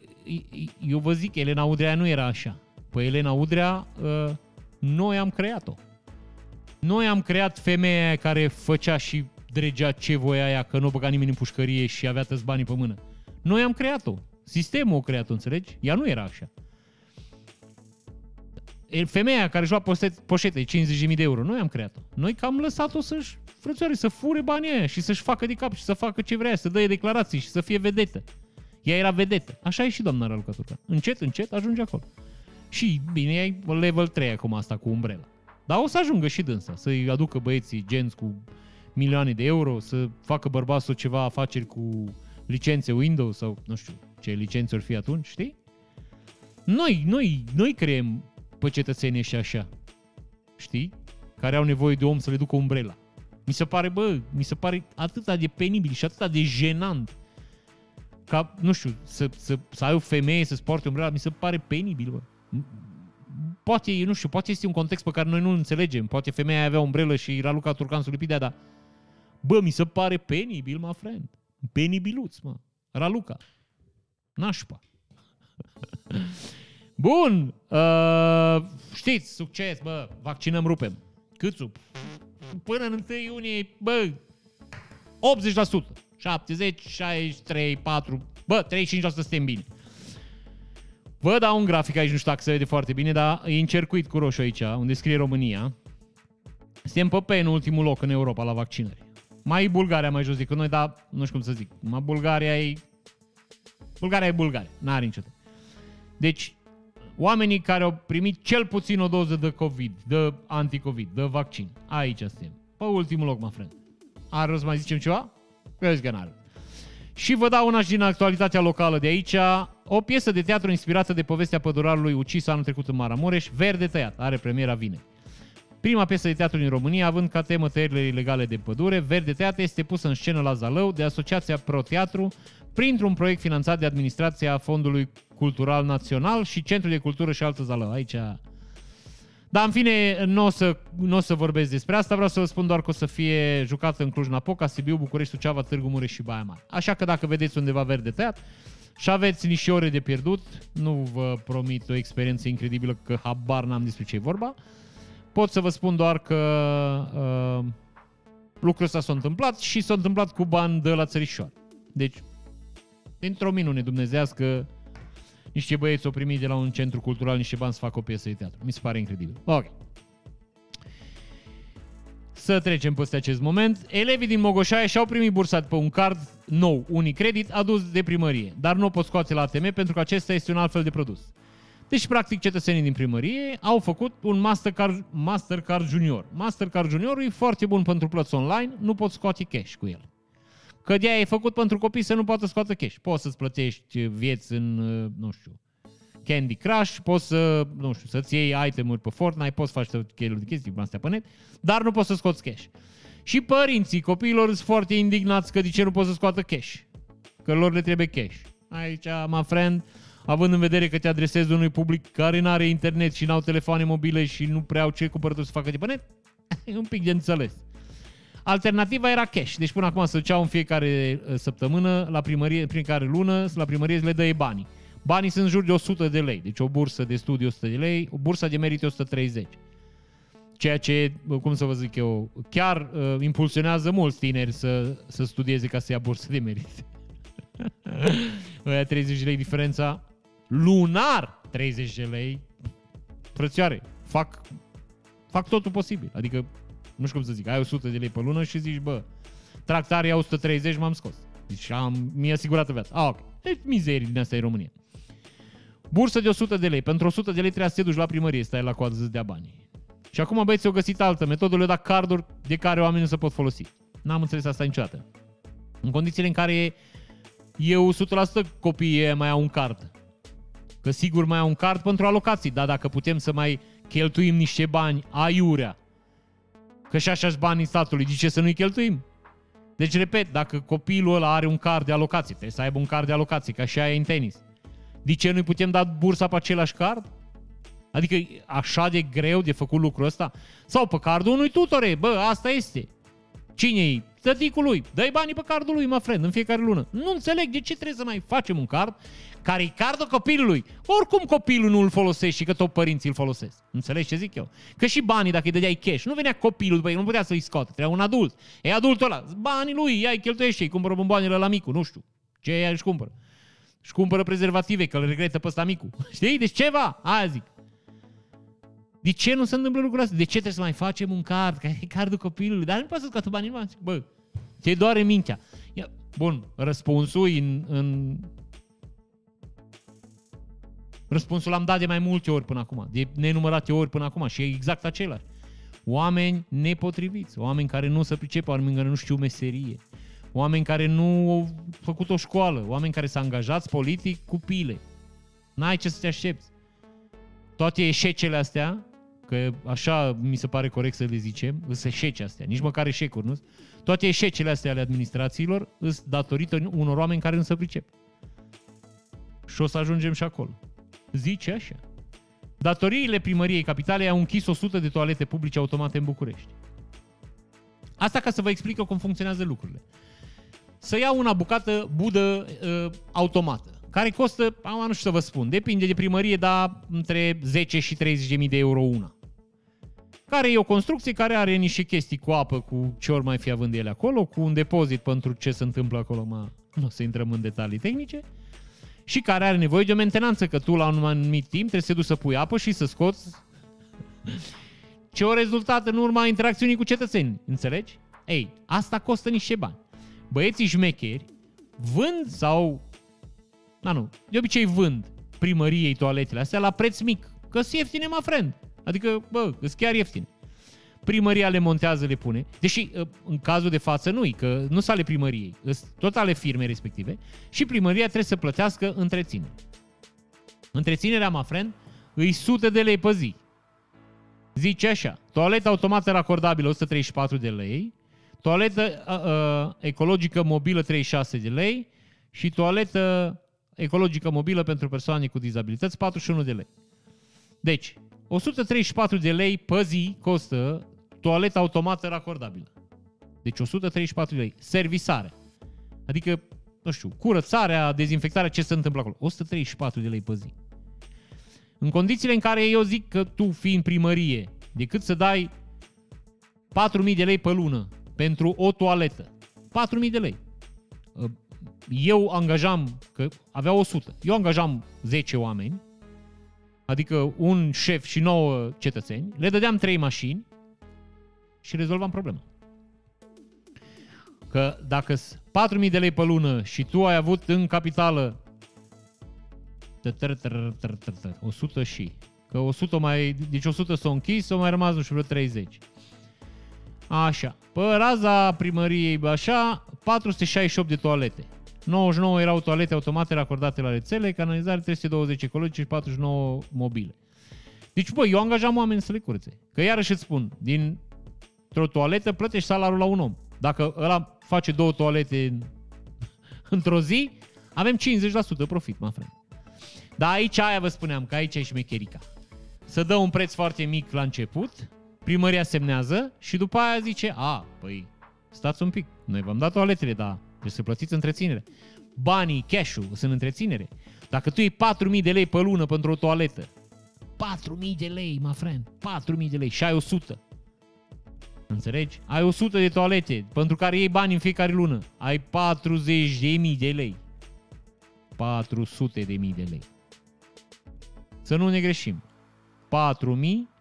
A: eu vă zic, Elena Udrea nu era așa. Păi Elena Udrea, ă, noi am creat-o. Noi am creat femeia care făcea și dregea ce voia aia, că nu băga nimeni în pușcărie și avea tăți banii pe mână. Noi am creat-o. Sistemul a creat-o, înțelegi? Ea nu era așa femeia care joa poșete, 50.000 de euro, noi am creat-o. Noi că am lăsat-o să-și frățioare, să fure banii aia și să-și facă de cap și să facă ce vrea, să dă declarații și să fie vedetă. Ea era vedetă. Așa e și doamna Raluca Turcan. Încet, încet ajunge acolo. Și bine, e level 3 acum asta cu umbrela. Dar o să ajungă și dânsa, să-i aducă băieții genți cu milioane de euro, să facă bărbatul ceva afaceri cu licențe Windows sau nu știu ce licențe ori fi atunci, știi? Noi, noi, noi creăm pe cetățenii și așa. Știi? Care au nevoie de om să le ducă umbrela. Mi se pare, bă, mi se pare atât de penibil și atât de jenant ca, nu știu, să, să, să ai o femeie să-ți poarte umbrela, mi se pare penibil, bă. Poate, nu știu, poate este un context pe care noi nu înțelegem. Poate femeia avea umbrelă și era Luca Turcan să lipidea, dar bă, mi se pare penibil, mă, friend. Penibiluț, mă. Raluca. Nașpa. (laughs) Bun, uh, știți, succes, bă, vaccinăm, rupem. Câțu? Până în 1 iunie, bă, 80%, 70, 63, 4, bă, 35% suntem bine. Vă dau un grafic aici, nu știu dacă se vede foarte bine, dar e încercuit cu roșu aici, unde scrie România. Suntem pe penultimul loc în Europa la vaccinări. Mai Bulgaria mai jos decât noi, dar nu știu cum să zic. Mai Bulgaria e... Bulgaria e Bulgaria, n-are niciodată. Deci, oamenii care au primit cel puțin o doză de COVID, de anticovid, de vaccin. Aici suntem. Pe ultimul loc, mă friend. Are rost să mai zicem ceva? Vezi că n-are. Și vă dau una și din actualitatea locală de aici, o piesă de teatru inspirată de povestea pădurarului ucis anul trecut în Maramureș, Verde tăiat, are premiera vineri. Prima piesă de teatru din România, având ca temă tăierile ilegale de pădure, Verde Tăiat este pusă în scenă la Zalău de Asociația Pro Teatru printr-un proiect finanțat de Administrația Fondului Cultural Național și Centrul de Cultură și Altă Zalău. Aici... Dar, în fine, nu o, să, nu o să vorbesc despre asta, vreau să vă spun doar că o să fie jucată în Cluj-Napoca, Sibiu, București, Suceava, Târgu Mureș și Baia Mare. Așa că dacă vedeți undeva verde tăiat și aveți niște ore de pierdut, nu vă promit o experiență incredibilă că habar n-am despre ce e vorba, pot să vă spun doar că uh, lucrul ăsta s-a întâmplat și s-a întâmplat cu bani de la țărișoară. Deci, dintr-o minune dumnezească, niște băieți au primit de la un centru cultural niște bani să facă o piesă de teatru. Mi se pare incredibil. Ok. Să trecem peste acest moment. Elevii din Mogoșaia și-au primit bursa pe un card nou, Unicredit, adus de primărie, dar nu o pot scoate la ATM pentru că acesta este un alt fel de produs. Deci, practic, cetățenii din primărie au făcut un Mastercard, Mastercard Junior. Mastercard Junior e foarte bun pentru plăți online, nu poți scoate cash cu el. Că de e făcut pentru copii să nu poată scoate cash. Poți să-ți plătești vieți în, nu știu, Candy Crush, poți să, nu știu, să-ți iei itemuri pe Fortnite, poți să faci tot de chestii cum astea pe net, dar nu poți să scoți cash. Și părinții copiilor sunt foarte indignați că de ce nu poți să scoată cash. Că lor le trebuie cash. Aici, my friend, având în vedere că te adresezi unui public care nu are internet și n-au telefoane mobile și nu prea au ce cumpărături să facă de pe net, (laughs) e un pic de înțeles. Alternativa era cash. Deci până acum se duceau în fiecare uh, săptămână, la primărie, prin care lună, la primărie le dă banii. Banii sunt în jur de 100 de lei, deci o bursă de studii 100 de lei, o bursă de merit 130. ceea ce, cum să vă zic eu, chiar uh, impulsionează mulți tineri să, să studieze ca să ia bursă de merit. (laughs) Aia 30 de lei diferența, lunar 30 de lei, frățioare, fac, fac totul posibil. Adică, nu știu cum să zic, ai 100 de lei pe lună și zici, bă, tractarea 130 m-am scos. Deci am, mi-a asigurat viața. Ah, ok. Deci mizerii din asta e România. Bursă de 100 de lei. Pentru 100 de lei trebuie să te duci la primărie, stai la coadă să dea bani. Și acum băieții au găsit altă metodă, le dat carduri de care oamenii nu se pot folosi. N-am înțeles asta niciodată. În condițiile în care eu 100% copiii mai au un card. Că sigur mai au un card pentru alocații, dar dacă putem să mai cheltuim niște bani aiurea, că și așa banii statului, de ce să nu-i cheltuim? Deci, repet, dacă copilul ăla are un card de alocație, trebuie să aibă un card de alocație, ca și aia în tenis. De ce nu-i putem da bursa pe același card? Adică așa de greu de făcut lucrul ăsta? Sau pe cardul unui tutore, bă, asta este. Cine-i? Tăticul lui. Dă-i banii pe cardul lui, mă friend, în fiecare lună. Nu înțeleg de ce trebuie să mai facem un card care e cardul copilului. Oricum copilul nu îl folosește și că tot părinții îl folosesc. Înțelegi ce zic eu? Că și banii, dacă îi dădeai cash, nu venea copilul după ei, nu putea să-i scoată, trebuia un adult. E adultul ăla, banii lui, ia-i cheltuiește, îi cumpără bomboanele la micu, nu știu. Ce ea își cumpără? Își cumpără prezervative, că îl regretă pe ăsta micu. (laughs) Știi? Deci ceva, aia zic. De ce nu se întâmplă lucrurile astea? De ce trebuie să mai facem un card? Că e cardul copilului. Dar nu poți să scoată banii bani. Bă, te doare mintea. Ia, bun, răspunsul în, în... Răspunsul l-am dat de mai multe ori până acum, de nenumărate ori până acum și e exact același. Oameni nepotriviți, oameni care nu se pricepe, oameni care nu știu meserie, oameni care nu au făcut o școală, oameni care s-au angajat politic cu pile. N-ai ce să te aștepți. Toate eșecele astea că așa mi se pare corect să le zicem, sunt eșece astea, nici măcar eșecuri, nu? Toate eșecele astea ale administrațiilor sunt datorită unor oameni care nu se pricep. Și o să ajungem și acolo. Zice așa. Datoriile primăriei capitalei au închis 100 de toalete publice automate în București. Asta ca să vă explic eu cum funcționează lucrurile. Să iau una bucată budă uh, automată care costă, am nu știu să vă spun, depinde de primărie, dar între 10 și 30.000 de euro una care e o construcție care are niște chestii cu apă, cu ce ori mai fi având ele acolo, cu un depozit pentru ce se întâmplă acolo, mă, nu o să intrăm în detalii tehnice, și care are nevoie de o mentenanță, că tu la un anumit timp trebuie să te duci să pui apă și să scoți ce o rezultat în urma interacțiunii cu cetățenii, înțelegi? Ei, asta costă niște bani. Băieții șmecheri vând sau, na nu, de obicei vând primăriei toaletele astea la preț mic, că sunt ieftine, mă friend. Adică, bă, sunt chiar ieftine. Primăria le montează, le pune. Deși, ă, în cazul de față, nu că nu sunt ale primăriei, sunt tot ale firmei respective și primăria trebuie să plătească întreținere. Întreținerea, mă friend, îi sute de lei pe zi. Zice așa, toaletă automată racordabilă 134 de lei, toaletă uh, ecologică mobilă 36 de lei și toaletă ecologică mobilă pentru persoane cu dizabilități 41 de lei. Deci, 134 de lei pe zi costă toaleta automată racordabilă. Deci 134 de lei. Servisare. Adică, nu știu, curățarea, dezinfectarea, ce se întâmplă acolo. 134 de lei pe zi. În condițiile în care eu zic că tu, fiind primărie, decât să dai 4.000 de lei pe lună pentru o toaletă, 4.000 de lei. Eu angajam, că avea 100, eu angajam 10 oameni adică un șef și nouă cetățeni, le dădeam trei mașini și rezolvam problema. Că dacă 4.000 de lei pe lună și tu ai avut în capitală 100 și că 100 mai, deci 100 s-au închis, s-au mai rămas, nu știu, vreo 30. Așa. Pe raza primăriei, așa, 468 de toalete. 99 erau toalete automate racordate la rețele, canalizare 320 ecologice și 49 mobile. Deci, băi, eu angajam oameni să le curățe. Că iarăși îți spun, din o toaletă plătești salariul la un om. Dacă ăla face două toalete (laughs) într-o zi, avem 50% profit, mă friend. Dar aici aia vă spuneam, că aici e șmecherica. Să dă un preț foarte mic la început, primăria semnează și după aia zice, a, păi, stați un pic, noi v-am dat toaletele, dar trebuie să plătiți întreținere. Banii, cash-ul, sunt întreținere. Dacă tu iei 4.000 de lei pe lună pentru o toaletă, 4.000 de lei, my friend, 4.000 de lei și ai 100. Înțelegi? Ai 100 de toalete pentru care iei bani în fiecare lună. Ai 40.000 de lei. 400.000 de lei. Să nu ne greșim. 4.000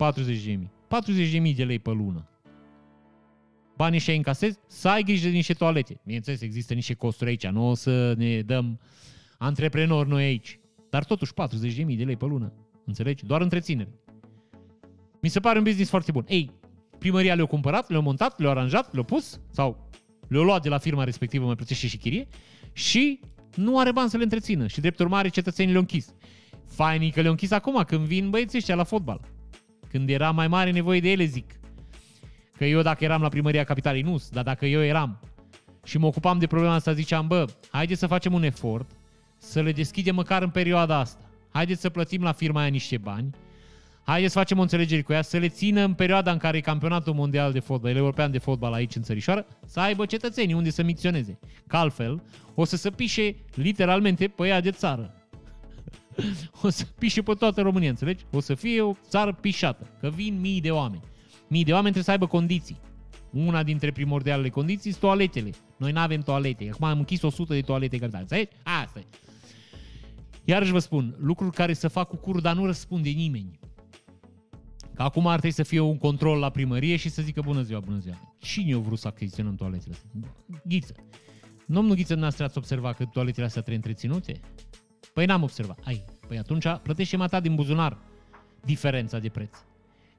A: 40.000. 40.000 de lei pe lună. Banii și încasezi, să ai grijă de niște toalete. Bineînțeles, există niște costuri aici, nu o să ne dăm antreprenori noi aici. Dar totuși 40.000 de lei pe lună. Înțelegi? Doar întreținere. Mi se pare un business foarte bun. Ei, primăria le-a cumpărat, le-a montat, le-a aranjat, le-a pus sau le-a luat de la firma respectivă, mai plătește și chirie și nu are bani să le întrețină și drept urmare cetățenii le-au închis. Fainii că le-au închis acum când vin băieții ăștia la fotbal. Când era mai mare nevoie de ele, zic. Că eu dacă eram la primăria capitalei, nu, dar dacă eu eram și mă ocupam de problema asta, ziceam, bă, haideți să facem un efort, să le deschidem măcar în perioada asta. Haideți să plătim la firma aia niște bani, haideți să facem o înțelegere cu ea, să le țină în perioada în care e campionatul mondial de fotbal, european de fotbal aici în țărișoară, să aibă cetățenii unde să micționeze. Că altfel, o să se pișe literalmente pe ea de țară. (laughs) o să pișe pe toată România, înțelegi? O să fie o țară pișată, că vin mii de oameni. Mii de oameni trebuie să aibă condiții. Una dintre primordialele condiții sunt toaletele. Noi nu avem toalete. Acum am închis 100 de toalete gratuite. Înțelegi? Asta e. Iarăși vă spun, lucruri care să fac cu cur, dar nu răspunde nimeni. Că acum ar trebui să fie un control la primărie și să zică bună ziua, bună ziua. Cine a vrut să achiziționăm toaletele astea? Ghiță. Domnul Ghiță, noastră ați observat că toaletele astea trebuie întreținute? Păi n-am observat. Ai, păi atunci plătește mata din buzunar diferența de preț.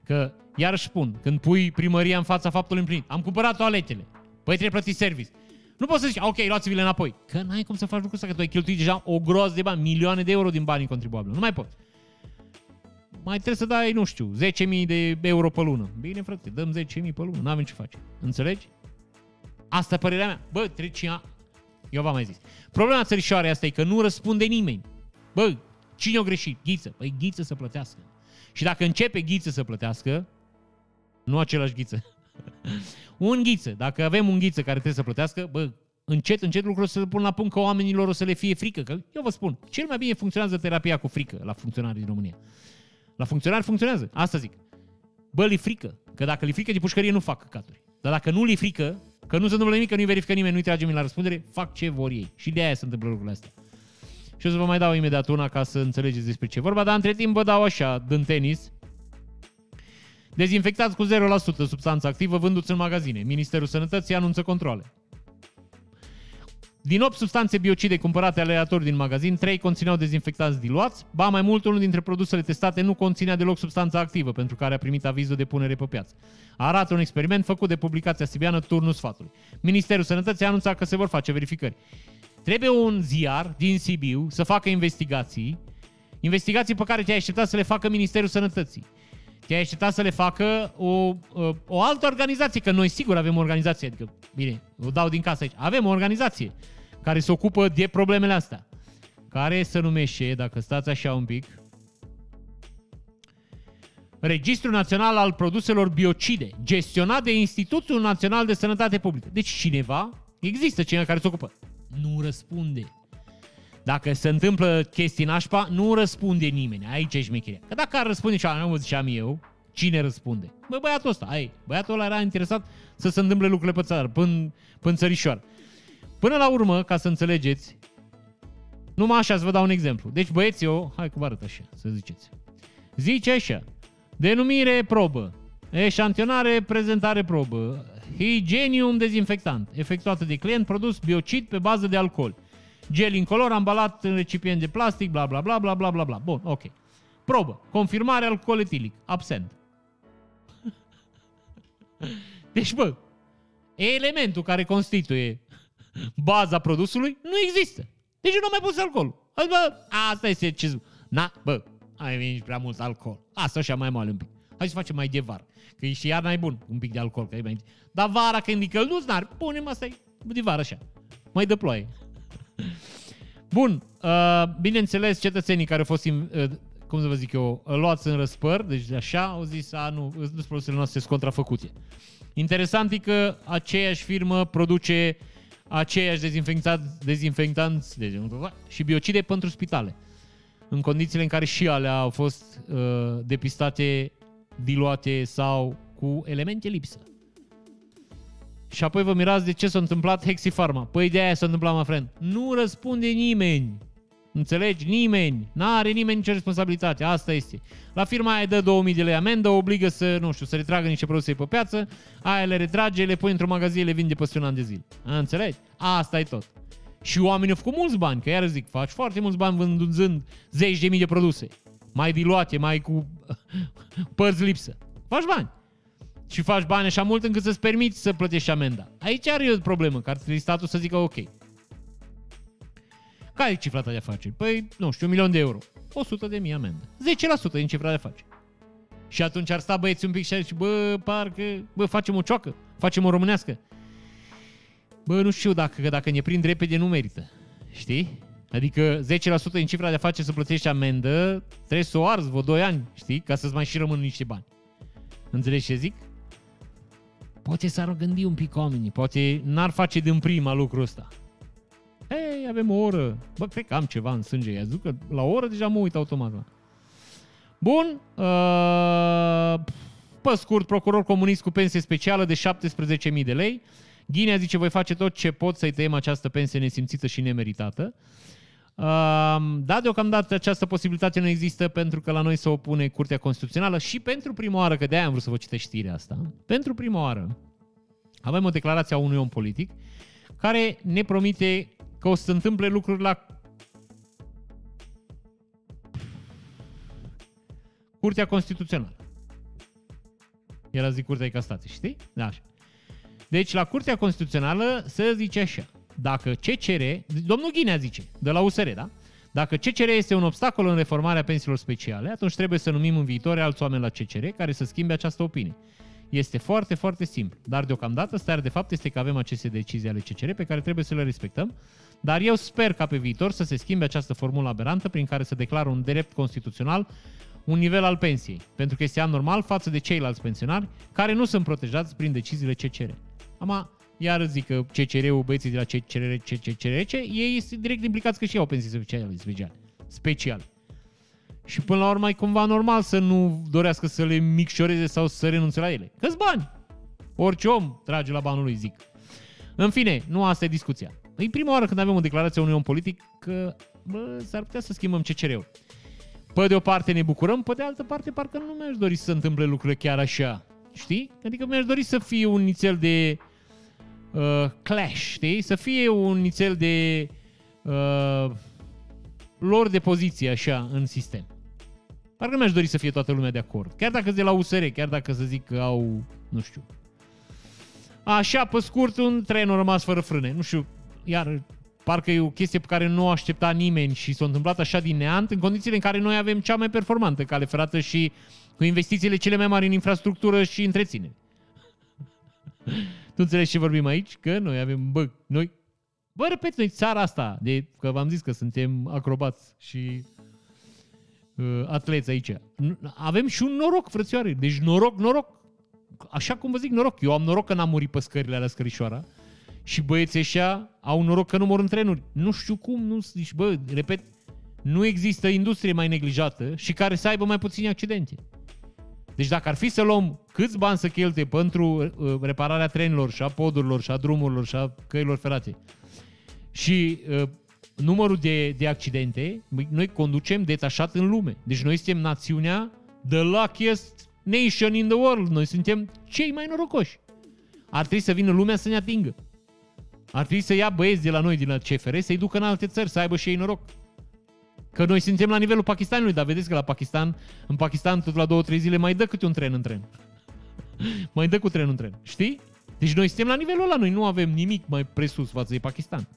A: Că, iarăși spun, când pui primăria în fața faptului împlinit, am cumpărat toaletele, păi trebuie plătit service. Nu poți să zici, ok, luați-vi-le înapoi. Că n-ai cum să faci lucrul ăsta, că tu ai cheltuit deja o groază de bani, milioane de euro din banii contribuabili. Nu mai poți. Mai trebuie să dai, nu știu, 10.000 de euro pe lună. Bine, frate, dăm 10.000 pe lună, nu avem ce face. Înțelegi? Asta e părerea mea. Bă, trece eu v-am mai zis. Problema țărișoarei asta e că nu răspunde nimeni. Bă, cine a greșit? Ghiță. Păi Ghiță să plătească. Și dacă începe Ghiță să plătească, nu același Ghiță, (laughs) un Ghiță, dacă avem un Ghiță care trebuie să plătească, bă, încet, încet lucrurile să le pun la punct că oamenilor o să le fie frică. Că eu vă spun, cel mai bine funcționează terapia cu frică la funcționarii din România. La funcționari funcționează. Asta zic. Bă, li frică. Că dacă li frică de pușcărie, nu fac căcaturi. Dar dacă nu li frică, că nu se întâmplă nimic, că nu-i verifică nimeni, nu-i trage nimeni la răspundere, fac ce vor ei. Și de aia se întâmplă lucrurile astea. Și o să vă mai dau imediat una ca să înțelegeți despre ce vorba, dar între timp vă dau așa, din tenis. Dezinfectați cu 0% substanță activă vânduți în magazine. Ministerul Sănătății anunță controle. Din 8 substanțe biocide cumpărate aleator din magazin, 3 conțineau dezinfectanți diluați, ba mai mult, unul dintre produsele testate nu conținea deloc substanța activă pentru care a primit avizul de punere pe piață. Arată un experiment făcut de publicația sibiană Turnul Sfatului. Ministerul Sănătății a anunțat că se vor face verificări. Trebuie un ziar din Sibiu să facă investigații, investigații pe care te-ai așteptat să le facă Ministerul Sănătății. Te-ai așteptat să le facă o, o, o altă organizație, că noi sigur avem o organizație, adică, bine, o dau din casă aici, avem o organizație care se ocupă de problemele astea, care se numește, dacă stați așa un pic, Registrul Național al Produselor Biocide, gestionat de Institutul Național de Sănătate Publică. Deci cineva, există cineva care se ocupă. Nu răspunde. Dacă se întâmplă chestii nașpa, nu răspunde nimeni. Aici e șmecheria. Că dacă ar răspunde și nu ziceam eu, cine răspunde? Bă, băiatul ăsta, ai, băiatul ăla era interesat să se întâmple lucrurile pe țară, până, până țărișoară. Până la urmă, ca să înțelegeți, numai așa să vă dau un exemplu. Deci băieții, eu, hai că vă arăt așa, să ziceți. Zice așa, denumire probă, eșantionare, prezentare probă, higienium dezinfectant, efectuată de client, produs biocid pe bază de alcool gel incolor ambalat în recipient de plastic, bla bla bla bla bla bla bla. Bun, ok. Probă. Confirmare alcool etilic. Absent. (laughs) Deci, bă, elementul care constituie baza produsului nu există. Deci nu mai pus alcool. Bă, asta este ce... Na, bă, ai venit prea mult alcool. Asta așa mai moale un pic. Hai să facem mai de vară. Că e și iarna e bun, un pic de alcool. Că e mai... Dar vara când e călduț, n-ar, punem asta de vară așa. Mai de ploaie. Bun, uh, bineînțeles, cetățenii care au fost, uh, cum să vă zic eu, luați în răspăr, deci așa, au zis, a, nu, nu produsele noastre sunt contrafăcute. Interesant e că aceeași firmă produce aceiași dezinfectanți, dezinfectanți și biocide pentru spitale. În condițiile în care și alea au fost uh, depistate diluate sau cu elemente lipsă. Și apoi vă mirați de ce s-a întâmplat Hexifarma. Păi de aia s-a întâmplat, mă friend. Nu răspunde nimeni. Înțelegi? Nimeni. N-are nimeni nicio responsabilitate. Asta este. La firma aia dă 2000 de lei amendă, obligă să, nu știu, să retragă niște produse pe piață, aia le retrage, le pune într-o magazin, le vinde peste un an de zile. Înțelegi? Asta e tot. Și oamenii au făcut mulți bani, că iar zic, faci foarte mulți bani vânzând zeci de mii de produse. Mai diluate, mai cu (laughs) părți lipsă. Faci bani. Și faci bani așa mult încât să-ți permiți să plătești amenda. Aici are o problemă, că ar trebui statul să zică ok. Care e cifra ta de afaceri? Păi, nu știu, un milion de euro. 100 de mii amendă. 10% din cifra de afaceri. Și atunci ar sta băieții un pic și ar zice, bă, parcă, bă, facem o cioacă, facem o românească. Bă, nu știu dacă, dacă ne prind repede nu merită. Știi? Adică 10% din cifra de afaceri să plătești amendă, trebuie să o arzi vreo 2 ani, știi? Ca să-ți mai și rămână niște bani. Înțelegi ce zic? Poate s-ar gândi un pic oamenii, poate n-ar face din prima lucrul ăsta. Hei, avem o oră. Bă, cred că am ceva în sânge. I-a că la o oră deja mă uit automat. La. Bun. Uh, pe scurt, procuror comunist cu pensie specială de 17.000 de lei. Ghinea zice, voi face tot ce pot să-i tăiem această pensie nesimțită și nemeritată. Uh, da, deocamdată această posibilitate nu există pentru că la noi se opune Curtea Constituțională și pentru prima oară, că de-aia am vrut să vă citesc știrea asta, pentru prima oară avem o declarație a unui om politic care ne promite că o să se întâmple lucruri la Curtea Constituțională. Era zic Curtea de Castație, știi? Da, așa. Deci la Curtea Constituțională se zice așa. Dacă CCR, domnul Ghinea zice, de la USR, da? Dacă CCR este un obstacol în reformarea pensiilor speciale, atunci trebuie să numim în viitor alți oameni la CCR care să schimbe această opinie. Este foarte, foarte simplu. Dar deocamdată starea de fapt este că avem aceste decizii ale CCR pe care trebuie să le respectăm dar eu sper ca pe viitor să se schimbe această formulă aberantă prin care să declară un drept constituțional un nivel al pensiei, pentru că este anormal față de ceilalți pensionari care nu sunt protejați prin deciziile CCR. Am iar zic că CCR-ul, băieții de la CCR, CCR, ei sunt direct implicați că și au pensii speciale, speciale. speciale. Și până la urmă e cumva normal să nu dorească să le micșoreze sau să renunțe la ele. Câți bani? Orice om trage la banul lui, zic. În fine, nu asta e discuția. E prima oară când avem o declarație a unui om politic că bă, s-ar putea să schimbăm CCR-ul. Pe de o parte ne bucurăm, pe de altă parte parcă nu mi-aș dori să se întâmple lucrurile chiar așa. Știi? Adică mi-aș dori să fie un nițel de uh, clash, știi? Să fie un nițel de uh, lor de poziție așa în sistem. Parcă mi-aș dori să fie toată lumea de acord. Chiar dacă de la USR, chiar dacă să zic că au, nu știu. Așa, pe scurt, un tren a rămas fără frâne. Nu știu, iar parcă e o chestie pe care nu o aștepta nimeni și s-a întâmplat așa din neant, în condițiile în care noi avem cea mai performantă cale ferată și cu investițiile cele mai mari în infrastructură și întreținere. Tu înțelegi ce vorbim aici? Că noi avem, bă, noi, bă, repet, noi țara asta, de, că v-am zis că suntem acrobați și uh, atleți aici. Avem și un noroc, frățioare, deci noroc, noroc. Așa cum vă zic, noroc. Eu am noroc că n-am murit pe scările alea scărișoara și băieții ăștia au noroc că nu mor în trenuri. Nu știu cum, nu zici, bă, repet, nu există industrie mai neglijată și care să aibă mai puține accidente. Deci dacă ar fi să luăm câți bani să cheltuie pentru uh, repararea trenilor și a podurilor și a drumurilor și a căilor ferate și uh, numărul de, de accidente, noi conducem detașat în lume. Deci noi suntem națiunea the luckiest nation in the world. Noi suntem cei mai norocoși. Ar trebui să vină lumea să ne atingă. Ar trebui să ia băieți de la noi, din la CFR, să-i ducă în alte țări, să aibă și ei noroc. Că noi suntem la nivelul Pakistanului, dar vedeți că la Pakistan, în Pakistan tot la două, trei zile mai dă câte un tren în tren. (laughs) mai dă cu tren în tren. Știi? Deci noi suntem la nivelul ăla, noi nu avem nimic mai presus față de Pakistan.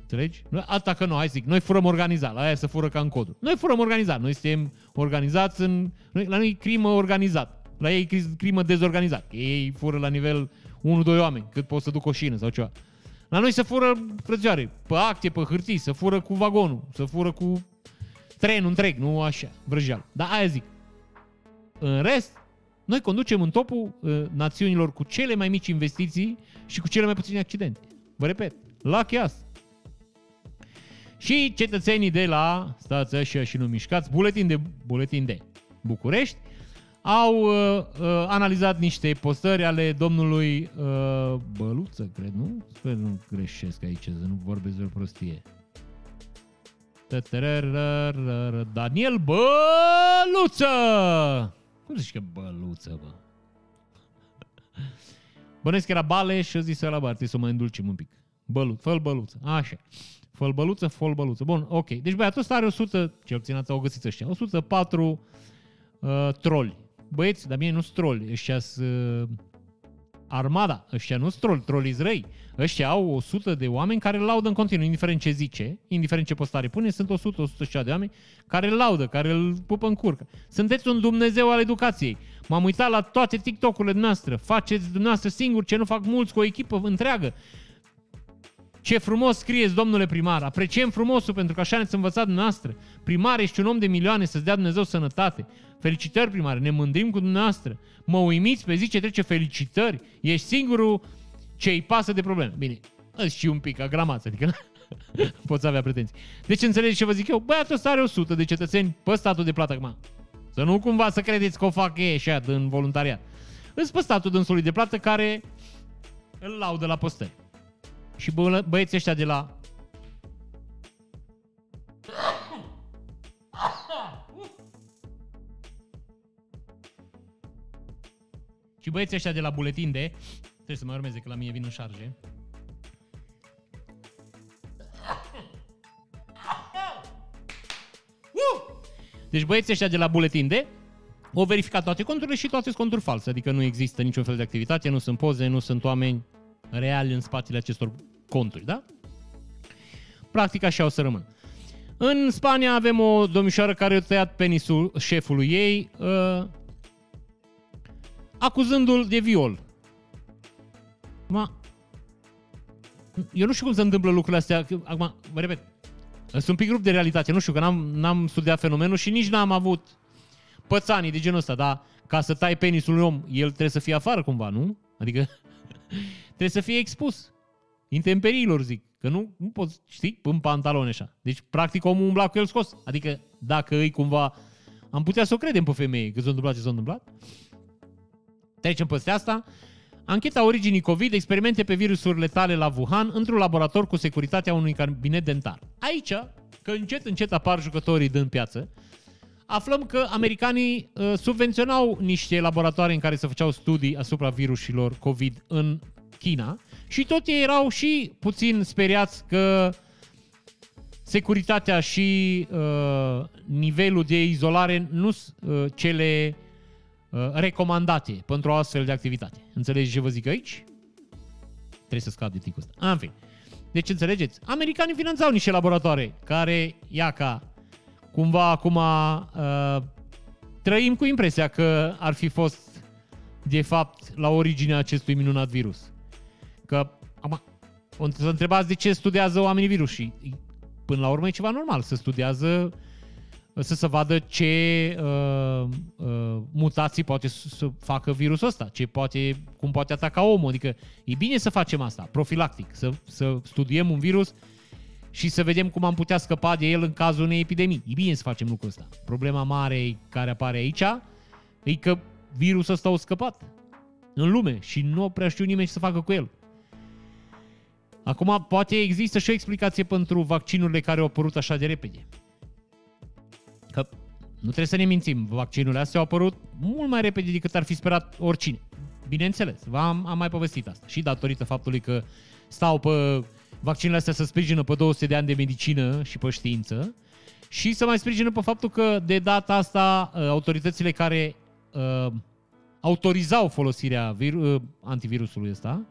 A: Înțelegi? Asta că nu, hai zic, noi furăm organizat, la aia să fură ca în codul. Noi furăm organizat, noi suntem organizați în... La noi crimă organizat, la ei crimă dezorganizat. Ei fură la nivel 1-2 oameni, cât pot să duc o șină sau ceva. La noi se fură frățioare, pe acte, pe hârtii, să fură cu vagonul, să fură cu trenul întreg, nu așa, vrăjeal. Dar aia zic. În rest, noi conducem în topul uh, națiunilor cu cele mai mici investiții și cu cele mai puține accidente. Vă repet, la cheas. Și cetățenii de la, stați așa și nu mișcați, buletin de, buletin de București, au uh, uh, analizat niște postări ale domnului uh, Băluță, cred, nu? Sper nu greșesc aici, să nu vorbesc de o prostie. Daniel Băluță! Cum zici că Băluță, bă? Bănesc că era Bale și a zis la bă, trebuie să mă îndulcim un pic. Băluț, fă băluță. Așa. fă băluță, fă băluță. Bun, ok. Deci băiatul ăsta are 100, ce obțin au găsit ăștia, 104 uh, troli. Băieți, dar mie nu sunt troli, ăștia sunt uh, armada, ăștia nu sunt troli, troli răi. Ăștia au 100 de oameni care îl laudă în continuu, indiferent ce zice, indiferent ce postare pune, sunt 100, 100 de oameni care îl laudă, care îl pupă în curcă. Sunteți un Dumnezeu al educației. M-am uitat la toate TikTok-urile noastre. Faceți dumneavoastră singur ce nu fac mulți cu o echipă întreagă. Ce frumos scrieți, domnule primar. Apreciem frumosul pentru că așa ne-ați învățat dumneavoastră. Primar, ești un om de milioane să-ți dea Dumnezeu sănătate. Felicitări, primare, ne mândrim cu dumneavoastră. Mă uimiți pe zi ce trece felicitări. Ești singurul ce îi pasă de probleme. Bine, îți și un pic agramați, adică (laughs) poți avea pretenții. Deci înțelegi ce vă zic eu? Băiatul ăsta are 100 de cetățeni pe statul de plată acum. Să nu cumva să credeți că o fac ei așa în voluntariat. Îți pe statul dânsului de plată care îl laudă la postări. Și bă, băieții ăștia de la Și băieții ăștia de la buletin de Trebuie să mă urmeze că la mine vin în șarge. Deci băieții ăștia de la buletin de au verificat toate conturile și toate sunt conturi false, adică nu există niciun fel de activitate, nu sunt poze, nu sunt oameni reali în spatele acestor conturi, da? Practic așa o să rămân. În Spania avem o domnișoară care a tăiat penisul șefului ei, uh, acuzându-l de viol. Ma, eu nu știu cum se întâmplă lucrurile astea. Acum, vă repet, sunt un pic grup de realitate. Nu știu, că n-am, n-am studiat fenomenul și nici n-am avut pățanii de genul ăsta, dar ca să tai penisul unui om, el trebuie să fie afară cumva, nu? Adică (laughs) trebuie să fie expus. Intemperiilor, zic. Că nu, nu poți, știi, în pantaloni așa. Deci, practic, omul umbla cu el scos. Adică, dacă îi cumva... Am putea să o credem pe femeie că s-a întâmplat ce s-a întâmplat. Trecem peste asta. Ancheta originii COVID, experimente pe virusuri letale la Wuhan într-un laborator cu securitatea unui cabinet dentar. Aici, că încet, încet apar jucătorii din piață, aflăm că americanii uh, subvenționau niște laboratoare în care se făceau studii asupra virusilor COVID în China și tot ei erau și puțin speriați că securitatea și uh, nivelul de izolare nu sunt uh, cele uh, recomandate pentru o astfel de activitate. Înțelegeți ce vă zic aici? Trebuie să scap de ticul ăsta. În fin. Deci înțelegeți? Americanii finanțau niște laboratoare care, ia ca, cumva acum uh, trăim cu impresia că ar fi fost de fapt la originea acestui minunat virus. Că, am, o să întrebați de ce studiază oamenii virus și până la urmă e ceva normal, să studiază să se vadă ce uh, uh, mutații poate să facă virusul ăsta, ce poate, cum poate ataca omul. Adică e bine să facem asta, profilactic, să, să studiem un virus și să vedem cum am putea scăpa de el în cazul unei epidemii. E bine să facem lucrul ăsta. Problema mare care apare aici e că virusul ăsta a scăpat în lume și nu prea știu nimeni ce să facă cu el. Acum, poate există și o explicație pentru vaccinurile care au apărut așa de repede. Că nu trebuie să ne mințim, vaccinurile astea au apărut mult mai repede decât ar fi sperat oricine. Bineînțeles, am, am mai povestit asta. Și datorită faptului că stau pe vaccinurile astea să sprijină pe 200 de ani de medicină și pe știință și să mai sprijină pe faptul că de data asta uh, autoritățile care uh, autorizau folosirea vir- uh, antivirusului ăsta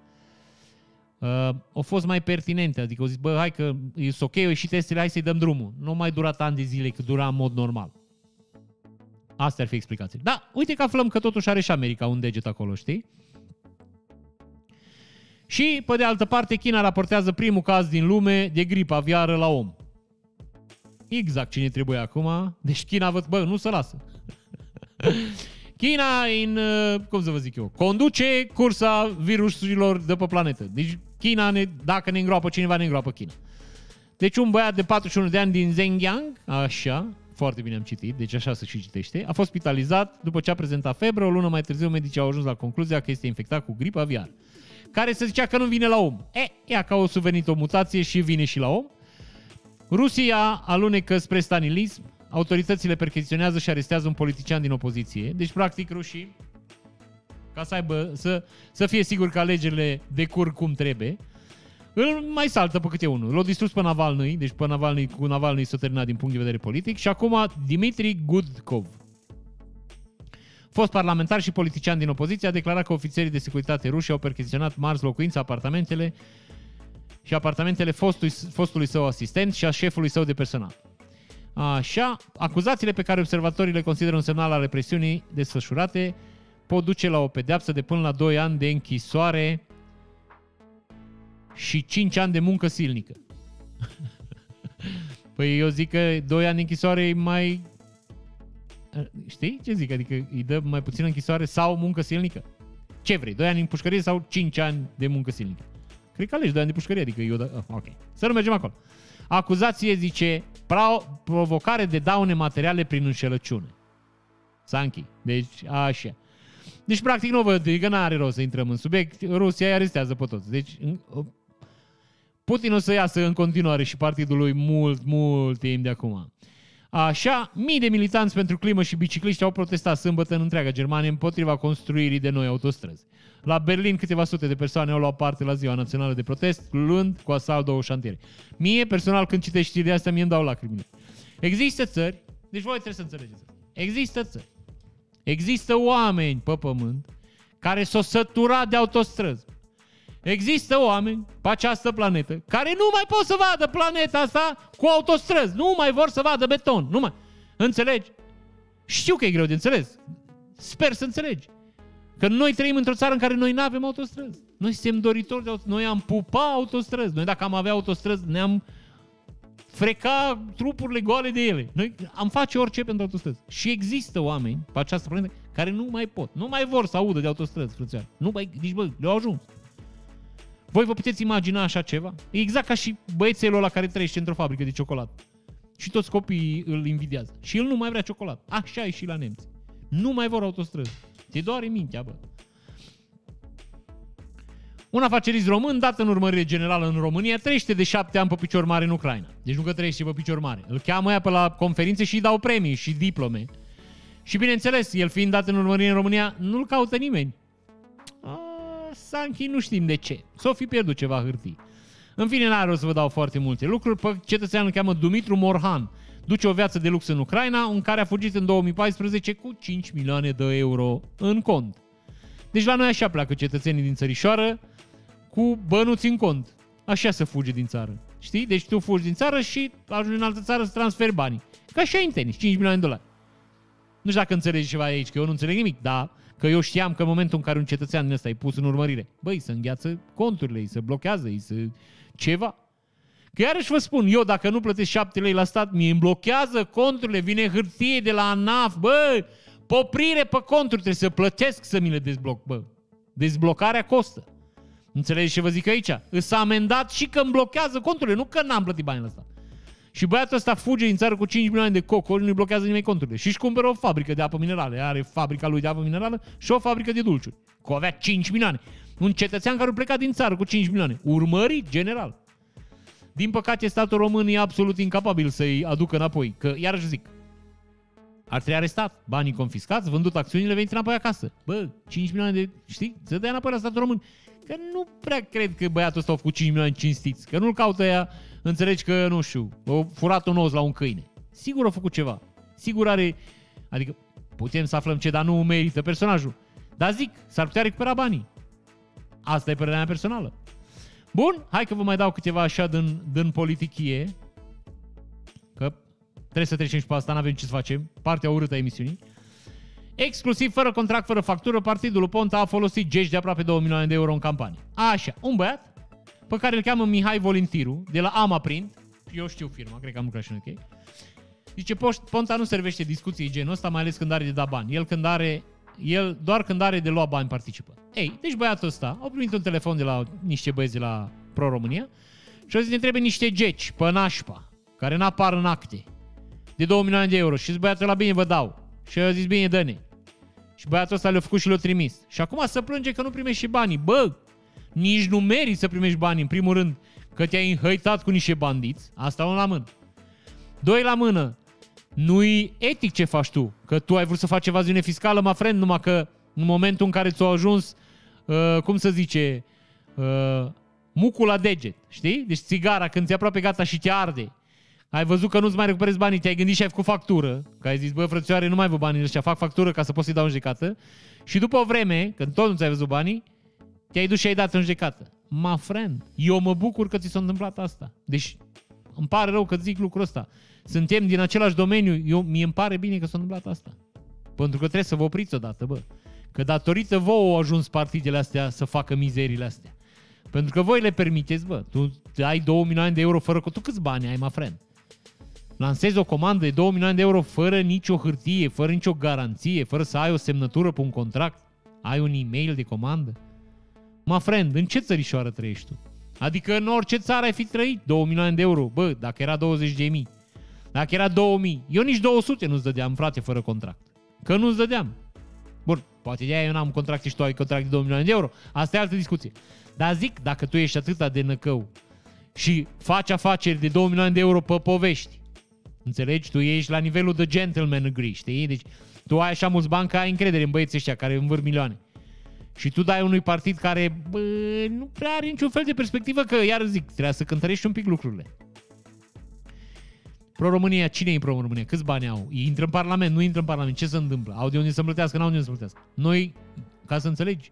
A: uh, au fost mai pertinente. Adică au zis, bă, hai că e ok, eu și testele, hai să-i dăm drumul. Nu mai durat ani de zile, că dura în mod normal. Asta ar fi explicația. Da, uite că aflăm că totuși are și America un deget acolo, știi? Și, pe de altă parte, China raportează primul caz din lume de gripă aviară la om. Exact cine trebuie acum. Deci China, văd, bă, nu se lasă. (laughs) China, în, cum să vă zic eu, conduce cursa virusurilor de pe planetă. Deci China, ne, dacă ne îngroapă cineva, ne îngroapă China. Deci un băiat de 41 de ani din Zhenjiang, așa, foarte bine am citit, deci așa se și citește, a fost spitalizat după ce a prezentat febră, o lună mai târziu medicii au ajuns la concluzia că este infectat cu gripă aviară, care se zicea că nu vine la om. E, ea că o suvenit o mutație și vine și la om. Rusia alunecă spre stanilism, autoritățile percheziționează și arestează un politician din opoziție. Deci, practic, rușii, ca să, aibă, să, să fie sigur că alegerile decurg cum trebuie, îl mai saltă pe câte unul. L-a distrus pe Navalny, deci pe Navalny, cu Navalny s-a terminat din punct de vedere politic și acum Dimitri Gudkov. Fost parlamentar și politician din opoziție, a declarat că ofițerii de securitate ruși au percheziționat marți locuința, apartamentele și apartamentele fostului, fostului său asistent și a șefului său de personal. Așa, acuzațiile pe care observatorii le consideră un semnal al represiunii desfășurate pot duce la o pedeapsă de până la 2 ani de închisoare și 5 ani de muncă silnică. (laughs) păi eu zic că 2 ani de închisoare e mai... Știi ce zic? Adică îi dă mai puțin închisoare sau muncă silnică? Ce vrei? 2 ani în pușcărie sau 5 ani de muncă silnică? Cred că alegi 2 ani de pușcărie, adică eu... Da... Oh, ok. Să nu mergem acolo. Acuzație zice provocare de daune materiale prin înșelăciune. Sanchi. Deci, așa. Deci, practic, nu văd, că n-are rost să intrăm în subiect. Rusia îi arestează pe toți. Deci, Putin o să iasă în continuare și partidul lui mult, mult timp de acum. Așa, mii de militanți pentru climă și bicicliști au protestat sâmbătă în întreaga Germanie împotriva construirii de noi autostrăzi. La Berlin câteva sute de persoane au luat parte la ziua națională de protest, luând cu asalt două șantiere. Mie, personal, când citești știrile astea, mie îmi dau lacrimile. Există țări, deci voi trebuie să înțelegeți. Există țări, există oameni pe pământ care s-au săturat de autostrăzi. Există oameni pe această planetă care nu mai pot să vadă planeta asta cu autostrăzi. Nu mai vor să vadă beton. Nu mai. Înțelegi? Știu că e greu de înțeles. Sper să înțelegi. Că noi trăim într-o țară în care noi nu avem autostrăzi. Noi suntem doritori de autostrăzi. Noi am pupa autostrăzi. Noi dacă am avea autostrăzi, ne-am freca trupurile goale de ele. Noi am face orice pentru autostrăzi. Și există oameni pe această planetă care nu mai pot. Nu mai vor să audă de autostrăzi, frățioare. Nu mai, nici bă, le-au ajuns. Voi vă puteți imagina așa ceva? E exact ca și băiețelul ăla care trăiește într-o fabrică de ciocolată. Și toți copiii îl invidiază. Și el nu mai vrea ciocolată. Așa e și la nemți. Nu mai vor autostrăzi. Te doare mintea, bă. Un afacerist român, dat în urmărire generală în România, trăiește de șapte ani pe picior mare în Ucraina. Deci nu că trăiește pe picior mare. Îl cheamă ea pe la conferințe și îi dau premii și diplome. Și bineînțeles, el fiind dat în urmărire în România, nu-l caută nimeni. Sanchi nu știm de ce. S-o fi pierdut ceva hârtii. În fine, n-are o să vă dau foarte multe lucruri. Pe cetățeanul îl cheamă Dumitru Morhan. Duce o viață de lux în Ucraina, în care a fugit în 2014 cu 5 milioane de euro în cont. Deci la noi așa pleacă cetățenii din țărișoară cu bănuți în cont. Așa se fuge din țară. Știi? Deci tu fugi din țară și ajungi în altă țară să transferi banii. Ca așa în tenis, 5 milioane de dolari. Nu știu dacă înțelegi ceva aici, că eu nu înțeleg nimic, dar Că eu știam că în momentul în care un cetățean din ăsta e pus în urmărire, băi, să îngheață conturile, îi se blochează, îi se... ceva. Că iarăși vă spun, eu dacă nu plătesc 7 lei la stat, mi îmi blochează conturile, vine hârtie de la ANAF, bă, poprire pe conturi, trebuie să plătesc să mi le dezbloc, bă. Dezblocarea costă. Înțelegeți ce vă zic aici? Îs amendat și că îmi blochează conturile, nu că n-am plătit banii la stat. Și băiatul ăsta fuge din țară cu 5 milioane de cocori, nu-i blochează nimeni conturile. Și își cumpără o fabrică de apă minerală. Are fabrica lui de apă minerală și o fabrică de dulciuri. Cu avea 5 milioane. Un cetățean care a plecat din țară cu 5 milioane. Urmărit, general. Din păcate, statul român e absolut incapabil să-i aducă înapoi. Că, iarăși zic, ar trebui arestat, banii confiscați, vândut acțiunile, venit înapoi acasă. Bă, 5 milioane de, știi, să dea înapoi la statul român. Că nu prea cred că băiatul ăsta a făcut 5 milioane cinstiți. Că nu-l caută ea înțelegi că, nu știu, o furat un os la un câine. Sigur a făcut ceva. Sigur are... Adică putem să aflăm ce, dar nu merită personajul. Dar zic, s-ar putea recupera banii. Asta e părerea mea personală. Bun, hai că vă mai dau câteva așa din, din politichie. Că trebuie să trecem și pe asta, n-avem ce să facem. Partea urâtă a emisiunii. Exclusiv, fără contract, fără factură, partidul Ponta a folosit gești de aproape 2 milioane de euro în campanie. Așa, un băiat pe care îl cheamă Mihai Volintiru, de la Ama Print, eu știu firma, cred că am lucrat și în UK, zice, Ponta nu servește discuții genul ăsta, mai ales când are de da bani. El când are el doar când are de luat bani participă. Ei, deci băiatul ăsta a primit un telefon de la niște băieți de la Pro România și au zis ne trebuie niște geci pe nașpa, care n-apar în acte. de 2 milioane de euro. Și zice băiatul la bine vă dau. Și eu a zis bine dă -ne. Și băiatul ăsta le-a făcut și le-a trimis. Și acum să plânge că nu primești și banii. Bă, nici nu meriți să primești banii, în primul rând, că te-ai înhăitat cu niște bandiți. Asta un la mână. Doi la mână, nu-i etic ce faci tu. Că tu ai vrut să faci evaziune fiscală, mă friend, numai că în momentul în care ți-a ajuns, uh, cum să zice, uh, mucul la deget, știi? Deci țigara, când ți aproape gata și te arde, ai văzut că nu-ți mai recuperezi banii, te-ai gândit și ai făcut factură, că ai zis, bă, frățioare, nu mai văd banii ăștia, fac factură ca să poți să-i dau în judecată. Și după o vreme, când tot nu ți-ai văzut banii, te-ai dus și ai dat în judecată. Ma friend, eu mă bucur că ți s-a întâmplat asta. Deci, îmi pare rău că zic lucrul ăsta. Suntem din același domeniu, eu, mie îmi pare bine că s-a întâmplat asta. Pentru că trebuie să vă opriți odată, bă. Că datorită vouă au ajuns partidele astea să facă mizerile astea. Pentru că voi le permiteți, bă. Tu ai 2 milioane de euro fără... Tu câți bani ai, mă friend? Lansezi o comandă de 2 milioane de euro fără nicio hârtie, fără nicio garanție, fără să ai o semnătură pe un contract. Ai un e-mail de comandă? Mă friend, în ce țărișoară trăiești tu? Adică în orice țară ai fi trăit 2 milioane de euro. Bă, dacă era 20 de mii. Dacă era 2000. Eu nici 200 nu-ți dădeam, frate, fără contract. Că nu-ți dădeam. Bun, poate de aia eu n-am contract și tu ai contract de 2 milioane de euro. Asta e altă discuție. Dar zic, dacă tu ești atâta de năcău și faci afaceri de 2 milioane de euro pe povești, înțelegi? Tu ești la nivelul de gentleman agree, știi? Deci tu ai așa mulți bani că ai încredere în băieții ăștia care învâr milioane. Și tu dai unui partid care bă, nu prea are niciun fel de perspectivă, că iar zic, trebuie să cântărești un pic lucrurile. Pro-România, cine e în Pro-România? Câți bani au? Intră în Parlament, nu intră în Parlament, ce se întâmplă? Au de unde să plătească, n-au de unde să plătească. Noi, ca să înțelegi,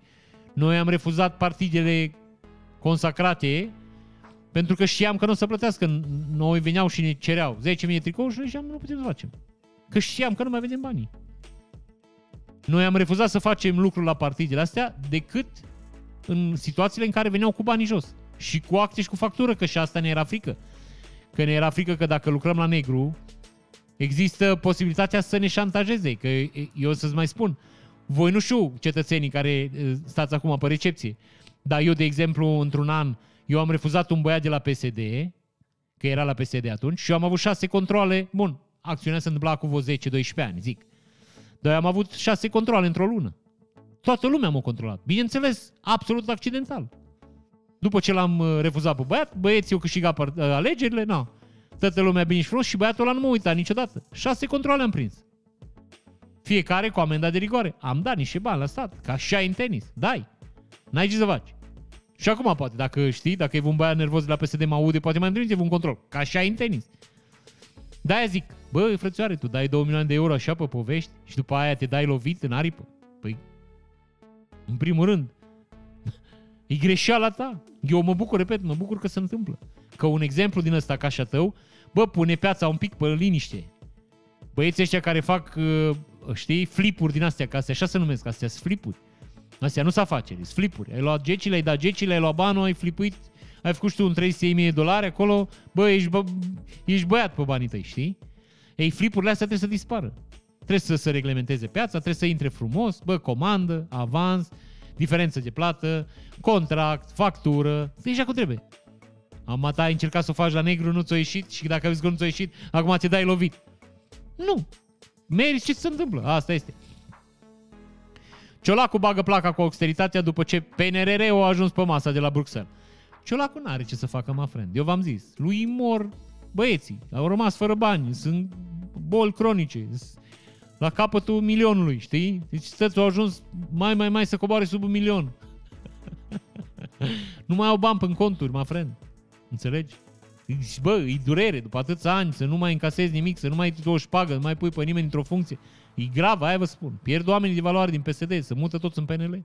A: noi am refuzat partidele consacrate pentru că știam că nu o să plătească. Noi veneau și ne cereau 10.000 de tricouri și noi știam nu putem să facem. Că știam că nu mai vedem banii. Noi am refuzat să facem lucruri la partidele astea decât în situațiile în care veneau cu banii jos. Și cu acte și cu factură, că și asta ne era frică. Că ne era frică că dacă lucrăm la negru, există posibilitatea să ne șantajeze. Că eu să-ți mai spun, voi nu știu cetățenii care stați acum pe recepție, dar eu, de exemplu, într-un an, eu am refuzat un băiat de la PSD, că era la PSD atunci, și eu am avut șase controle. Bun, acțiunea se întâmpla cu vreo 10-12 ani, zic. Dar am avut șase controle într-o lună. Toată lumea m-a controlat. Bineînțeles, absolut accidental. După ce l-am uh, refuzat pe băiat, băieții au câștigat uh, alegerile, na. Toată lumea bine și frumos și băiatul ăla nu mă uita niciodată. Șase controle am prins. Fiecare cu amenda de rigoare. Am dat niște bani la stat, ca și în tenis. Dai. N-ai ce să faci. Și acum poate, dacă știi, dacă e un băiat nervos de la PSD mă aude, poate mai întâlnite un control. Ca și în tenis. De-aia zic, bă, frățioare, tu dai 2 milioane de euro așa pe povești și după aia te dai lovit în aripă. Păi, în primul rând, (laughs) e greșeala ta. Eu mă bucur, repet, mă bucur că se întâmplă. Că un exemplu din ăsta ca așa tău, bă, pune piața un pic pe liniște. Băieții ăștia care fac, uh, știi, flipuri din astea, ca astea, așa se numesc, astea sunt flipuri. Astea nu s afaceri, sunt flipuri. Ai luat gecile, ai dat gecile, ai luat banul, ai flipuit, ai făcut și tu un 300.000 de dolari acolo, bă, ești, bă, ești băiat pe banii tăi, știi? Ei, flipurile astea trebuie să dispară. Trebuie să se reglementeze piața, trebuie să intre frumos, bă, comandă, avans, diferență de plată, contract, factură, deja cu trebuie. Am ta ai încercat să o faci la negru, nu ți-a ieșit și dacă vezi că nu ți-a ieșit, acum ți dai lovit. Nu. Meriți ce se întâmplă. Asta este. Ciolacu bagă placa cu austeritatea după ce PNRR a ajuns pe masa de la Bruxelles. Ciolacu n-are ce să facă, mă friend. Eu v-am zis, lui mor băieții, au rămas fără bani, sunt boli cronice, la capătul milionului, știi? Deci stăți, au ajuns mai, mai, mai să coboare sub un milion. (laughs) nu mai au bani în conturi, mă friend. Înțelegi? Bă, e durere după atâția ani să nu mai încasezi nimic, să nu mai o șpagă, nu mai pui pe nimeni într-o funcție. E grav, aia vă spun. Pierd oamenii de valoare din PSD, se mută toți în PNL.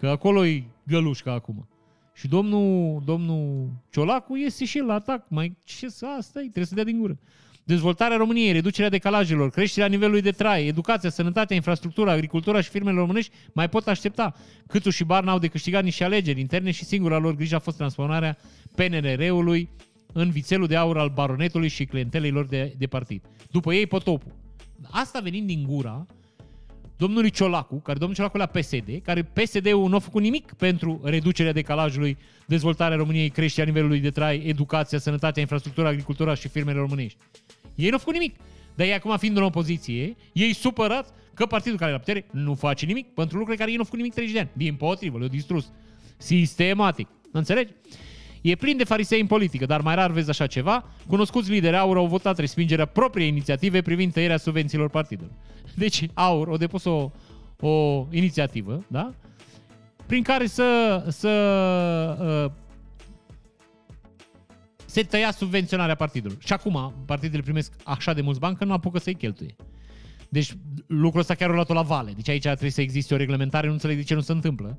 A: Că acolo e gălușca acum. Și domnul, domnul Ciolacu iese și el la atac. Mai ce să asta e? Trebuie să dea din gură. Dezvoltarea României, reducerea decalajelor, creșterea nivelului de trai, educația, sănătatea, infrastructura, agricultura și firmele românești mai pot aștepta. Câțu și Barna au de câștigat niște alegeri interne și singura lor grijă a fost transformarea PNRR-ului în vițelul de aur al baronetului și clientelei lor de, de partid. După ei potopul. Asta venind din gura domnului Ciolacu, care domnul Ciolacu la PSD, care PSD-ul nu a făcut nimic pentru reducerea decalajului, dezvoltarea României, creșterea nivelului de trai, educația, sănătatea, infrastructura, agricultura și firmele românești. Ei nu au făcut nimic. Dar ei acum fiind în opoziție, ei supărați că partidul care e la putere nu face nimic pentru lucruri care ei nu au făcut nimic 30 de ani. Din potrivă, le-au distrus. Sistematic. Înțelegi? E plin de farisei în politică, dar mai rar vezi așa ceva. Cunoscuți lideri AUR au votat respingerea propriei inițiative privind tăierea subvențiilor partidului. Deci AUR au depus o, o inițiativă, da? Prin care să, să uh, se tăia subvenționarea partidului. Și acum partidele primesc așa de mulți bani că nu apucă să-i cheltuie. Deci lucrul ăsta chiar a luat-o la vale. Deci aici trebuie să existe o reglementare, nu înțeleg de ce nu se întâmplă.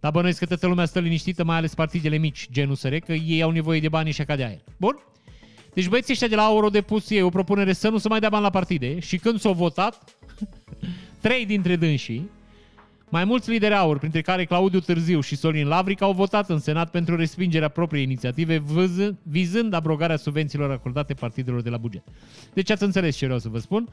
A: Dar bănuiesc că toată lumea stă liniștită, mai ales partidele mici, genul SR, că ei au nevoie de bani și ca de aer. Bun? Deci băieții ăștia de la Auro depus ei o propunere să nu se mai dea bani la partide și când s-au votat, trei dintre dânsii, mai mulți lideri aur, printre care Claudiu Târziu și Sorin Lavric, au votat în Senat pentru respingerea propriei inițiative, vizând abrogarea subvențiilor acordate partidelor de la buget. Deci ați înțeles ce vreau să vă spun.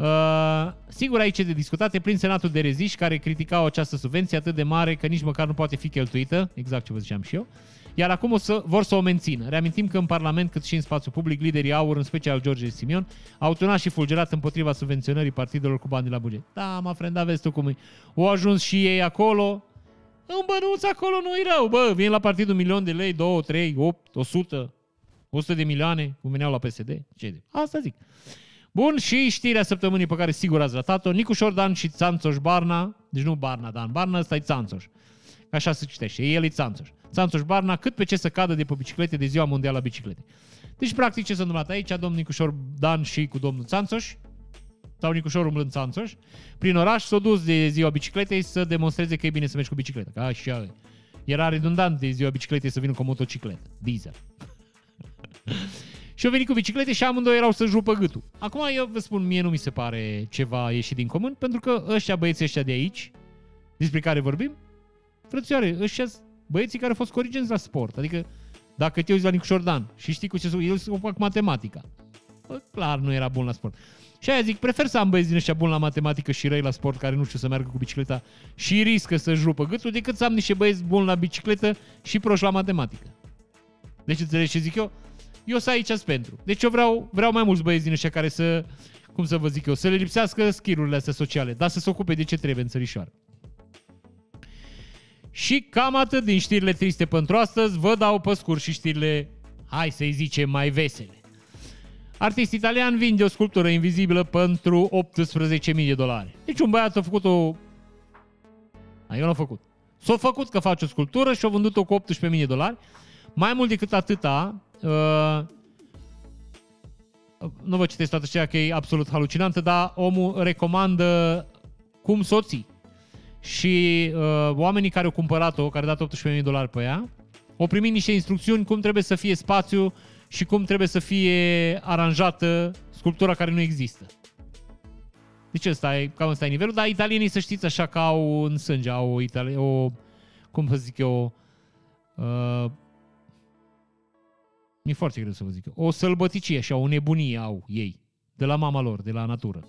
A: Uh, sigur, aici e de discutat, e prin Senatul de reziși care criticau această subvenție atât de mare că nici măcar nu poate fi cheltuită, exact ce vă ziceam și eu, iar acum o să, vor să o mențină. Reamintim că în Parlament, cât și în spațiu public, liderii aur, în special George Simion, au tunat și fulgerat împotriva subvenționării partidelor cu bani de la buget. Da, mă frenda, vezi tu cum e. Au ajuns și ei acolo, în bănuț acolo nu e rău, bă, vin la partidul milion de lei, 2, 3, 8, 100, 100 de milioane, cum veneau la PSD. Ce de? Asta zic. Bun, și știrea săptămânii pe care sigur ați ratat-o, Nicu Șordan și Țanțoș Barna, deci nu Barna, Dan Barna, ăsta e Țanțoș. Așa se citește, el e Țanțoș. Țanțoș Barna, cât pe ce să cadă de pe biciclete de ziua mondială a bicicletei. Deci, practic, ce s-a întâmplat aici, domnul Nicușor Dan și cu domnul Țanțoș, sau Nicușor umblând Țanțoș, prin oraș s-au dus de ziua bicicletei să demonstreze că e bine să mergi cu bicicletă. Că așa Era redundant de ziua bicicletei să vină cu o motocicletă, diesel. Și au venit cu biciclete și amândoi erau să jupă gâtul. Acum eu vă spun, mie nu mi se pare ceva ieșit din comun, pentru că ăștia băieții ăștia de aici, despre care vorbim, frățioare, ăștia băieții care au fost corigenți la sport. Adică dacă te uiți la Nicu Șordan și știi cu ce el se fac matematica. Bă, clar nu era bun la sport. Și aia zic, prefer să am băieți din ăștia buni la matematică și răi la sport care nu știu să meargă cu bicicleta și riscă să-și rupă gâtul decât să am niște băieți buni la bicicletă și proști la matematică. Deci înțelegi ce zic eu? Eu să aici pentru. Deci eu vreau, vreau mai mulți băieți din ăștia care să, cum să vă zic eu, să le lipsească skill astea sociale, dar să se ocupe de ce trebuie în țărișoară. Și cam atât din știrile triste pentru astăzi. Vă dau pe scurt și știrile, hai să-i zicem, mai vesele. Artist italian vinde o sculptură invizibilă pentru 18.000 de dolari. Deci un băiat a făcut o... A, eu l-am făcut. S-a făcut că face o sculptură și a vândut-o cu 18.000 de dolari. Mai mult decât atâta, Uh, nu vă citesc toată aceea că e absolut halucinantă, dar omul recomandă cum soții. Și uh, oamenii care au cumpărat-o, care au dat 18.000 dolari pe ea, au primit niște instrucțiuni cum trebuie să fie spațiu și cum trebuie să fie aranjată sculptura care nu există. Deci ăsta e, cam ăsta e nivelul, dar italienii să știți așa că au în sânge, au o, itali- o cum să zic eu, uh, mi-e foarte greu să vă zic. O sălbăticie și o nebunie au ei. De la mama lor, de la natură.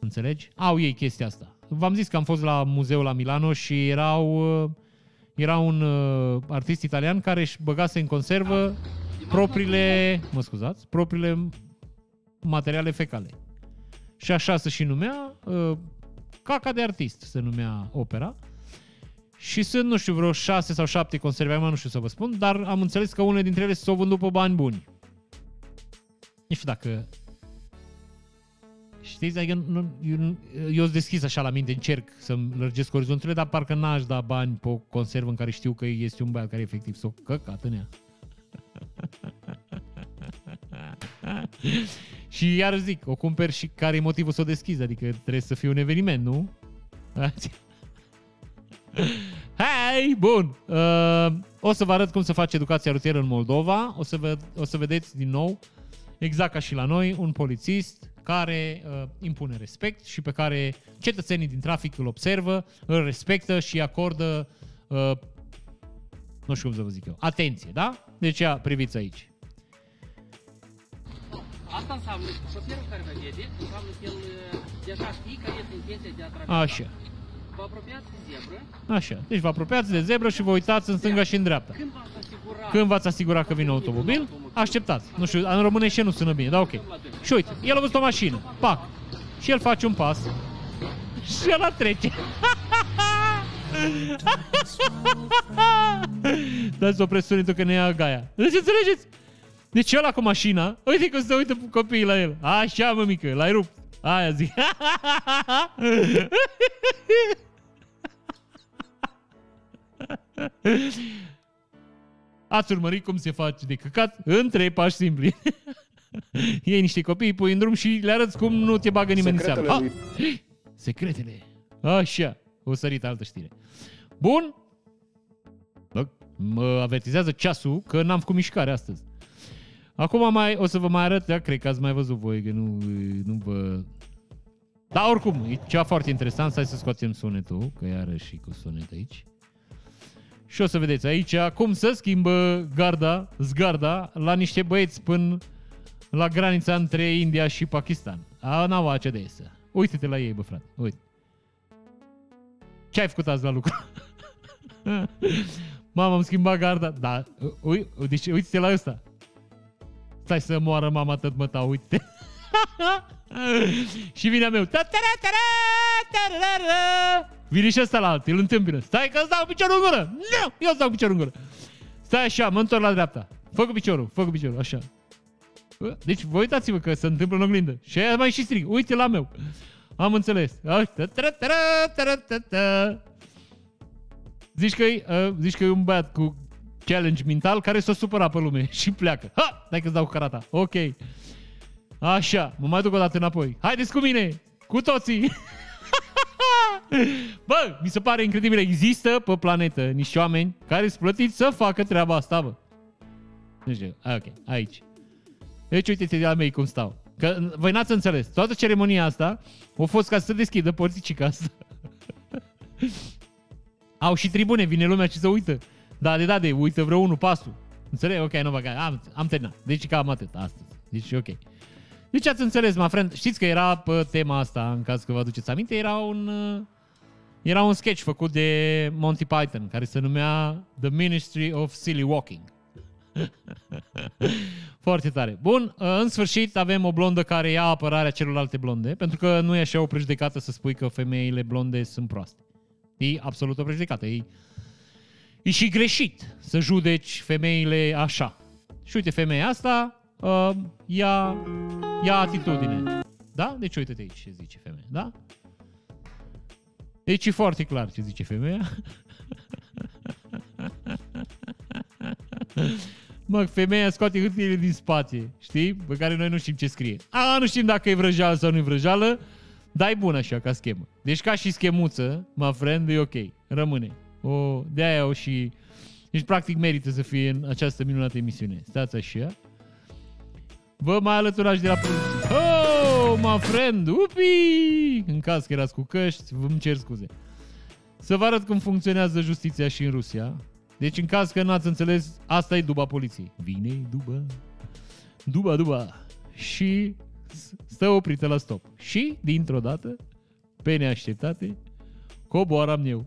A: Înțelegi? Au ei chestia asta. V-am zis că am fost la muzeul la Milano și erau, uh, era un uh, artist italian care își băgase în conservă propriile, mă scuzați, propriile materiale fecale. Și așa se și numea, uh, caca de artist se numea opera. Și sunt, nu știu, vreo șase sau șapte conserve, mai nu știu să vă spun, dar am înțeles că unele dintre ele s-au vândut pe bani buni. Nu știu dacă... Știți, adică nu, eu, eu sunt deschis așa la minte, încerc să-mi lărgesc orizonturile, dar parcă n-aș da bani pe o conservă în care știu că este un băiat care efectiv s-o căcat în ea. (laughs) și iar zic, o cumperi și care e motivul să o deschizi, adică trebuie să fie un eveniment, nu? Hei, bun! Uh, o să vă arăt cum se face educația rutieră în Moldova. O să, vă, o să vedeți din nou, exact ca și la noi, un polițist care uh, impune respect și pe care cetățenii din trafic îl observă, îl respectă și acordă, uh, nu știu cum să vă zic eu, atenție, da? Deci ia, priviți aici. Asta înseamnă că șoferul care vă vede, înseamnă că el uh, deja știe că este intenția de a trafica. Așa.
B: Vă apropiați de zebră.
A: Așa. Deci vă apropiați de zebră și vă uitați în stânga și în dreapta.
B: Când v-ați asigurat?
A: Când v-ați asigurat că vine automobil, așteptați. Nu știu, în românește nu sună bine, dar ok. Și uite, el a văzut o mașină, pac. Și el face un pas. Și el trece. Dați o presiune că ne ia gaia. Deci înțelegeți? Deci ăla cu mașina, uite cum se uită copiii la el. Așa, mă, mică, l-ai rupt. Aia zic. (laughs) (laughs) Ați urmărit cum se face de căcat în trei pași simpli. (laughs) Iei niște copii, pui în drum și le arăți cum nu te bagă nimeni
C: Secretele
A: în seamă.
C: lui-
A: Ah! Secretele. Așa. O sărit altă știre. Bun. Bă, mă avertizează ceasul că n-am făcut mișcare astăzi. Acum mai, o să vă mai arăt, da, cred că ați mai văzut voi, că nu, nu vă... Dar oricum, e ceva foarte interesant, hai să scoatem sunetul, că iarăși și cu sunet aici. Și o să vedeți aici cum se schimbă garda, zgarda, la niște băieți până la granița între India și Pakistan. A, n-au ACDS. Uite-te la ei, bă, frate. Uite. Ce ai făcut azi la lucru? (laughs) Mama, am schimbat garda. Da, ui, deci uite-te la ăsta. Stai să moară mama tot mă ta, uite (laughs) (laughs) Și vine a meu. Ta-ta-ra, ta-ra, ta-ra-ra. Vine și ăsta la alt, îl întâmpină. Stai că îți dau piciorul în gură. Nu, eu îți dau piciorul în gură. Stai așa, mă întorc la dreapta. Fă cu piciorul, fă cu piciorul, așa. Bă, Deci vă uitați-vă că se întâmplă în oglindă. Și aia mai și strig, uite la meu. Am înțeles. Uite, ta ta ta ta ta Zici că, e, uh, zici că e un băiat cu challenge mental care s-o supăra pe lume (laughs) și pleacă. Ha! Dai că-ți dau cu carata. Ok. Așa, mă mai duc o dată înapoi. Haideți cu mine! Cu toții! (laughs) bă, mi se pare incredibil. Există pe planetă niște oameni care sunt plătiți să facă treaba asta, bă. Nu știu. Ah, Ok, aici. Deci uite-te de la mei cum stau. Că voi n-ați înțeles. Toată ceremonia asta a fost ca să deschidă porticica asta. (laughs) Au și tribune, vine lumea și se uită. Da, de da, de uită vreo unul pasul. Înțeleg? Ok, nu băga. Am, am terminat. Deci cam atât astăzi. Deci ok. Deci ați înțeles, mă friend. Știți că era pe tema asta, în caz că vă aduceți aminte, era un... uh, Era un sketch făcut de Monty Python, care se numea The Ministry of Silly Walking. (laughs) Foarte tare. Bun, în sfârșit avem o blondă care ia apărarea celorlalte blonde, pentru că nu e așa o prejudecată să spui că femeile blonde sunt proaste. E absolut o prejudecată. E, e și greșit să judeci femeile așa. Și uite, femeia asta uh, ia, ia atitudine. Da? Deci uite-te aici ce zice femeia, da? Deci e foarte clar ce zice femeia. (laughs) Mă, femeia scoate hârtiile din spate, știi? Pe care noi nu știm ce scrie. A, nu știm dacă e vrăjeală sau nu e vrăjeală, dar e bun așa ca schemă. Deci ca și schemuță, mă friend, e ok. Rămâne. O, de aia o și... Deci practic merită să fie în această minunată emisiune. Stați așa. Vă mai alăturați de la poliție. Oh, my friend, upi! În caz că erați cu căști, vă cer scuze. Să vă arăt cum funcționează justiția și în Rusia. Deci în caz că n-ați înțeles, asta e duba poliției. Vine duba, duba, duba. Și s- stă oprită la stop. Și, dintr-o dată, pe neașteptate, coboaram eu.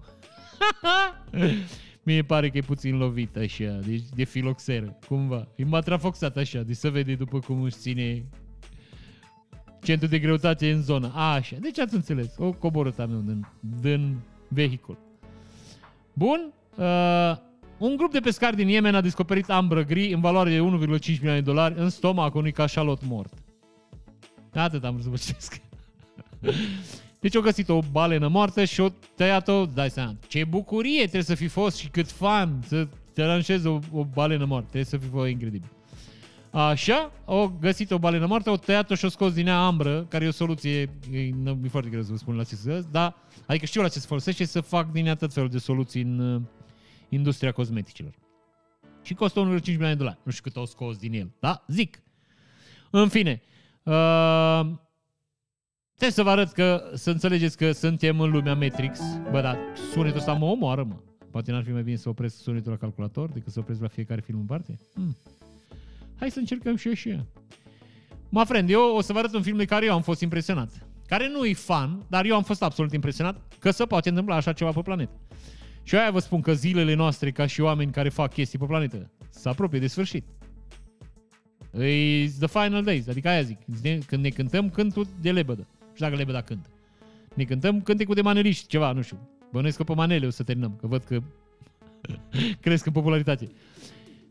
A: (laughs) Mie pare că e puțin lovit așa, deci de filoxeră, cumva. E matrafoxat așa, deci se vede după cum își ține centru de greutate în zonă. A, așa, deci ați înțeles, o coborât a meu din, din vehicul. Bun, uh, un grup de pescari din Yemen a descoperit ambră gri în valoare de 1,5 milioane de dolari în stomacul unui cașalot mort. Atât am vrut să vă citesc. (laughs) Deci au găsit o balenă moartă și o tăiat-o, dai seama, ce bucurie trebuie să fi fost și cât fan să te aranjezi o, o balenă moartă. Trebuie să fi fost incredibil. Așa, au găsit o balenă moartă, au tăiat-o și o scos din ea ambră, care e o soluție, e, nu, e foarte greu să vă spun la ce să dar, adică știu la ce se folosește, să fac din ea tot felul de soluții în uh, industria cosmeticilor. Și costă 1,5 milioane de dolari. Nu știu cât au scos din el, da? Zic. În fine, uh, trebuie să vă arăt că, să înțelegeți că suntem în lumea Matrix. Bă, dar sunetul ăsta mă omoară, mă. Poate n-ar fi mai bine să opresc sunetul la calculator decât să opresc la fiecare film în parte? Hmm. Hai să încercăm și așa. Mă friend, eu o să vă arăt un film de care eu am fost impresionat. care nu e fan, dar eu am fost absolut impresionat că se poate întâmpla așa ceva pe planetă. Și aia vă spun că zilele noastre, ca și oameni care fac chestii pe planetă, se apropie de sfârșit. It's the final days, adică aia zic, când ne cântăm cântul de lebădă. Nu știu dacă lebăda cântă. Ne cântăm cântecul de maneliști, ceva, nu știu. Bănuiesc că pe manele o să terminăm, că văd că (laughs) cresc în popularitate.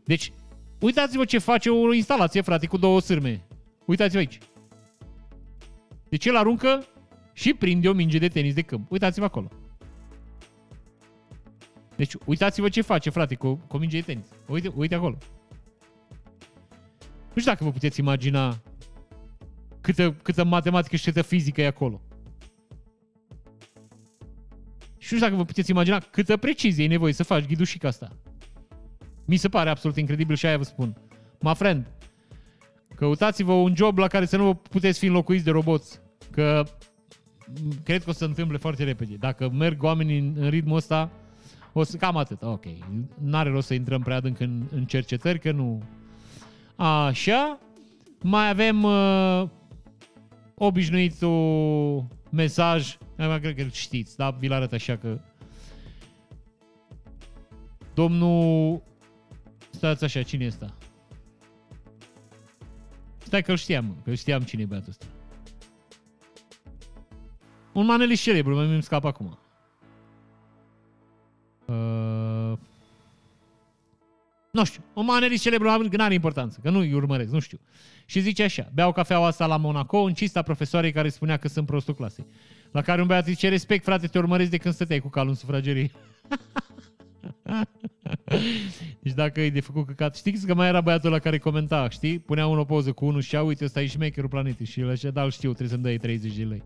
A: Deci, uitați-vă ce face o instalație, frate, cu două sârme. Uitați-vă aici. Deci el aruncă și prinde o minge de tenis de câmp. Uitați-vă acolo. Deci uitați-vă ce face, frate, cu, cu o minge de tenis. Uite, uite acolo. Nu știu dacă vă puteți imagina câtă, câtă matematică și câtă fizică e acolo. Și nu știu dacă vă puteți imagina câtă precizie e nevoie să faci ghidușica asta. Mi se pare absolut incredibil și aia vă spun. My friend, căutați-vă un job la care să nu vă puteți fi înlocuiți de roboți. Că cred că o să se întâmple foarte repede. Dacă merg oamenii în, în ritmul ăsta, o să, cam atât. Ok. N-are rost să intrăm prea adânc în, în cercetări, că nu... Așa. Mai avem uh, obișnuitul mesaj. Mai cred că îl știți, da? Vi-l arăt așa că... Domnul... Stați așa, cine este? Stai că îl știam, că știam cine e băiatul ăsta. Un manelist celebru, mai mi scap acum. Uh... Nu știu, un manelist celebru, că n-are importanță, că nu-i urmăresc, nu știu. Și zice așa, beau cafeaua asta la Monaco în cista profesoarei care spunea că sunt prostul clasei. La care un băiat zice, respect frate, te urmăresc de când stăteai cu calul în sufragerie. (laughs) deci dacă e de făcut căcat, știți că mai era băiatul la care comenta, știi? Punea unul o poză cu unul și a, uite, ăsta e șmecherul planetei și el așa, da, știu, trebuie să-mi dai 30 de lei.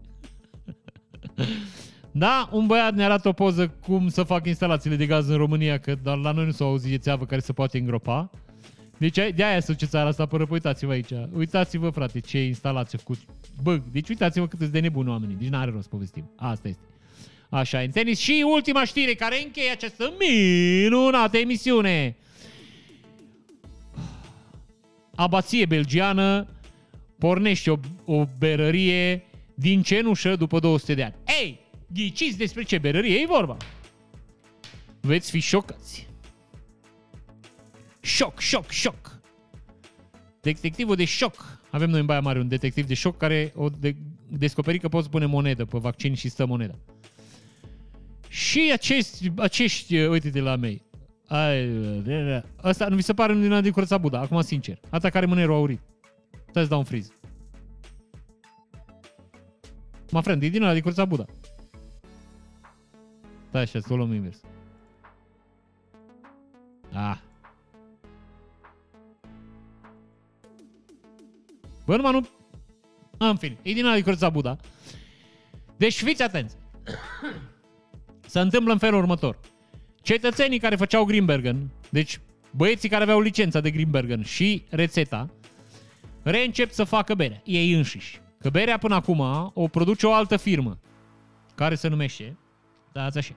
A: (laughs) Da, un băiat ne arată o poză cum să fac instalațiile de gaz în România, că dar la noi nu s-au auzit de țeavă care se poate îngropa. Deci de aia să țara asta pără, uitați-vă aici. Uitați-vă, frate, ce instalație făcut. Bă, deci uitați-vă cât de nebuni oamenii. Deci n-are rost povestim. Asta este. Așa, în tenis. Și ultima știre care încheie această minunată emisiune. Abație belgiană pornește o, o berărie din cenușă după 200 de ani. Ei, ghiciți despre ce berărie e vorba. Veți fi șocați. Șoc, șoc, șoc. Detectivul de șoc. Avem noi în Baia Mare un detectiv de șoc care o de- descoperi că poți pune monedă pe vaccin și stă moneda. Și acești, acești uite-te la mei, Asta nu vi se pare din din curăța Buda, acum sincer. Asta care mânerul aurit. Stai să dau un friz. Mă friend, e din ăla din curăța Buda. Stai așa, să o luăm invers. Ah. Bă, numai nu... În fine, e din ăla din curăța Buda. Deci fiți atenți. Se întâmplă în felul următor. Cetățenii care făceau Greenbergen, deci băieții care aveau licența de Greenbergen și rețeta, reîncep să facă berea, ei înșiși. Că berea până acum o produce o altă firmă, care se numește, dați așa,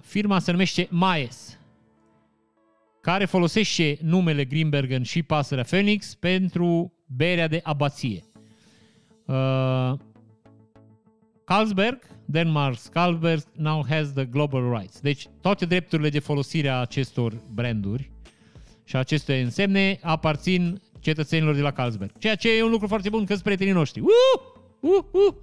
A: Firma se numește Maes, care folosește numele Greenbergen și pasărea Phoenix pentru berea de abație. Uh, Carlsberg, Denmark Carlsberg now has the global rights. Deci toate drepturile de folosire a acestor branduri și aceste însemne aparțin cetățenilor de la Carlsberg. Ceea ce e un lucru foarte bun că sunt prietenii noștri. Uh! Uh! Uh!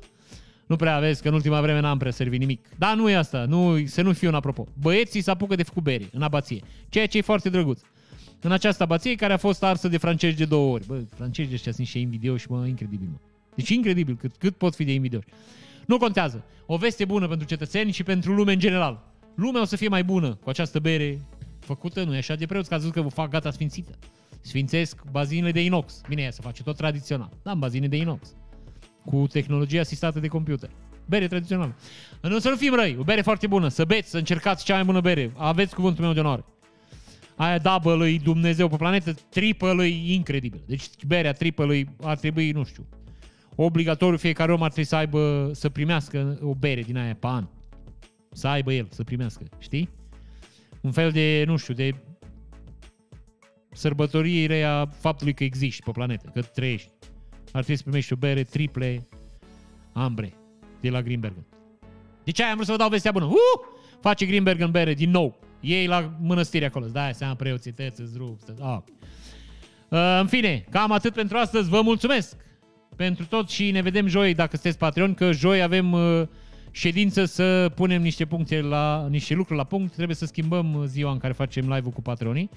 A: Nu prea aveți, că în ultima vreme n-am prea servit nimic. Dar nu e asta, nu, să nu fiu un apropo. Băieții se apucă de făcut bere în abație, ceea ce e foarte drăguț. În această abație care a fost arsă de francezi de două ori. Bă, francezii ăștia sunt și invidioși, mă, incredibil, mă. Deci incredibil cât, cât pot fi de invidioși. Nu contează. O veste bună pentru cetățeni și pentru lume în general. Lumea o să fie mai bună cu această bere făcută, nu e așa de preoți, că a zis că vă fac gata sfințită. Sfințesc bazinele de inox. Bine, ea se face tot tradițional. Da, în bazine de inox. Cu tehnologie asistată de computer. Bere tradițională. Nu să nu fim răi, o bere foarte bună. Să beți, să încercați cea mai bună bere. Aveți cuvântul meu de onoare. Aia double lui Dumnezeu pe planetă, triple lui incredibil. Deci berea triple lui ar trebui, nu știu, obligatoriu fiecare om ar trebui să aibă, să primească o bere din aia pe an. Să aibă el, să primească, știi? Un fel de, nu știu, de sărbătorire a faptului că existi pe planetă, că trăiești. Ar trebui să primești o bere triple ambre de la Greenbergen. De ce am vrut să vă dau vestea bună? Uh! Face Greenbergen bere din nou. Ei la mănăstire acolo. Îți dai seama preoții, tăți, îți rup. Stă... Ah. Uh, în fine, cam atât pentru astăzi. Vă mulțumesc pentru tot și ne vedem joi dacă sunteți Patreon, că joi avem uh, ședință să punem niște puncte la niște lucruri la punct. Trebuie să schimbăm uh, ziua în care facem live-ul cu patronii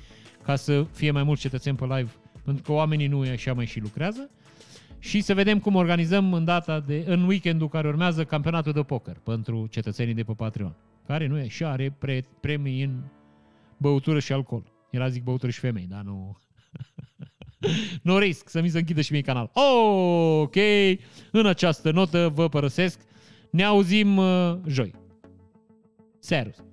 A: ca să fie mai mulți cetățeni pe live, pentru că oamenii nu așa mai și lucrează. Și să vedem cum organizăm în data de, în weekendul care urmează campionatul de poker pentru cetățenii de pe Patreon, care nu e și are pre, premii în băutură și alcool. Era zic băutură și femei, dar nu... (laughs) nu risc să mi se închidă și mie canal. Ok, în această notă vă părăsesc. Ne auzim uh, joi. Serus.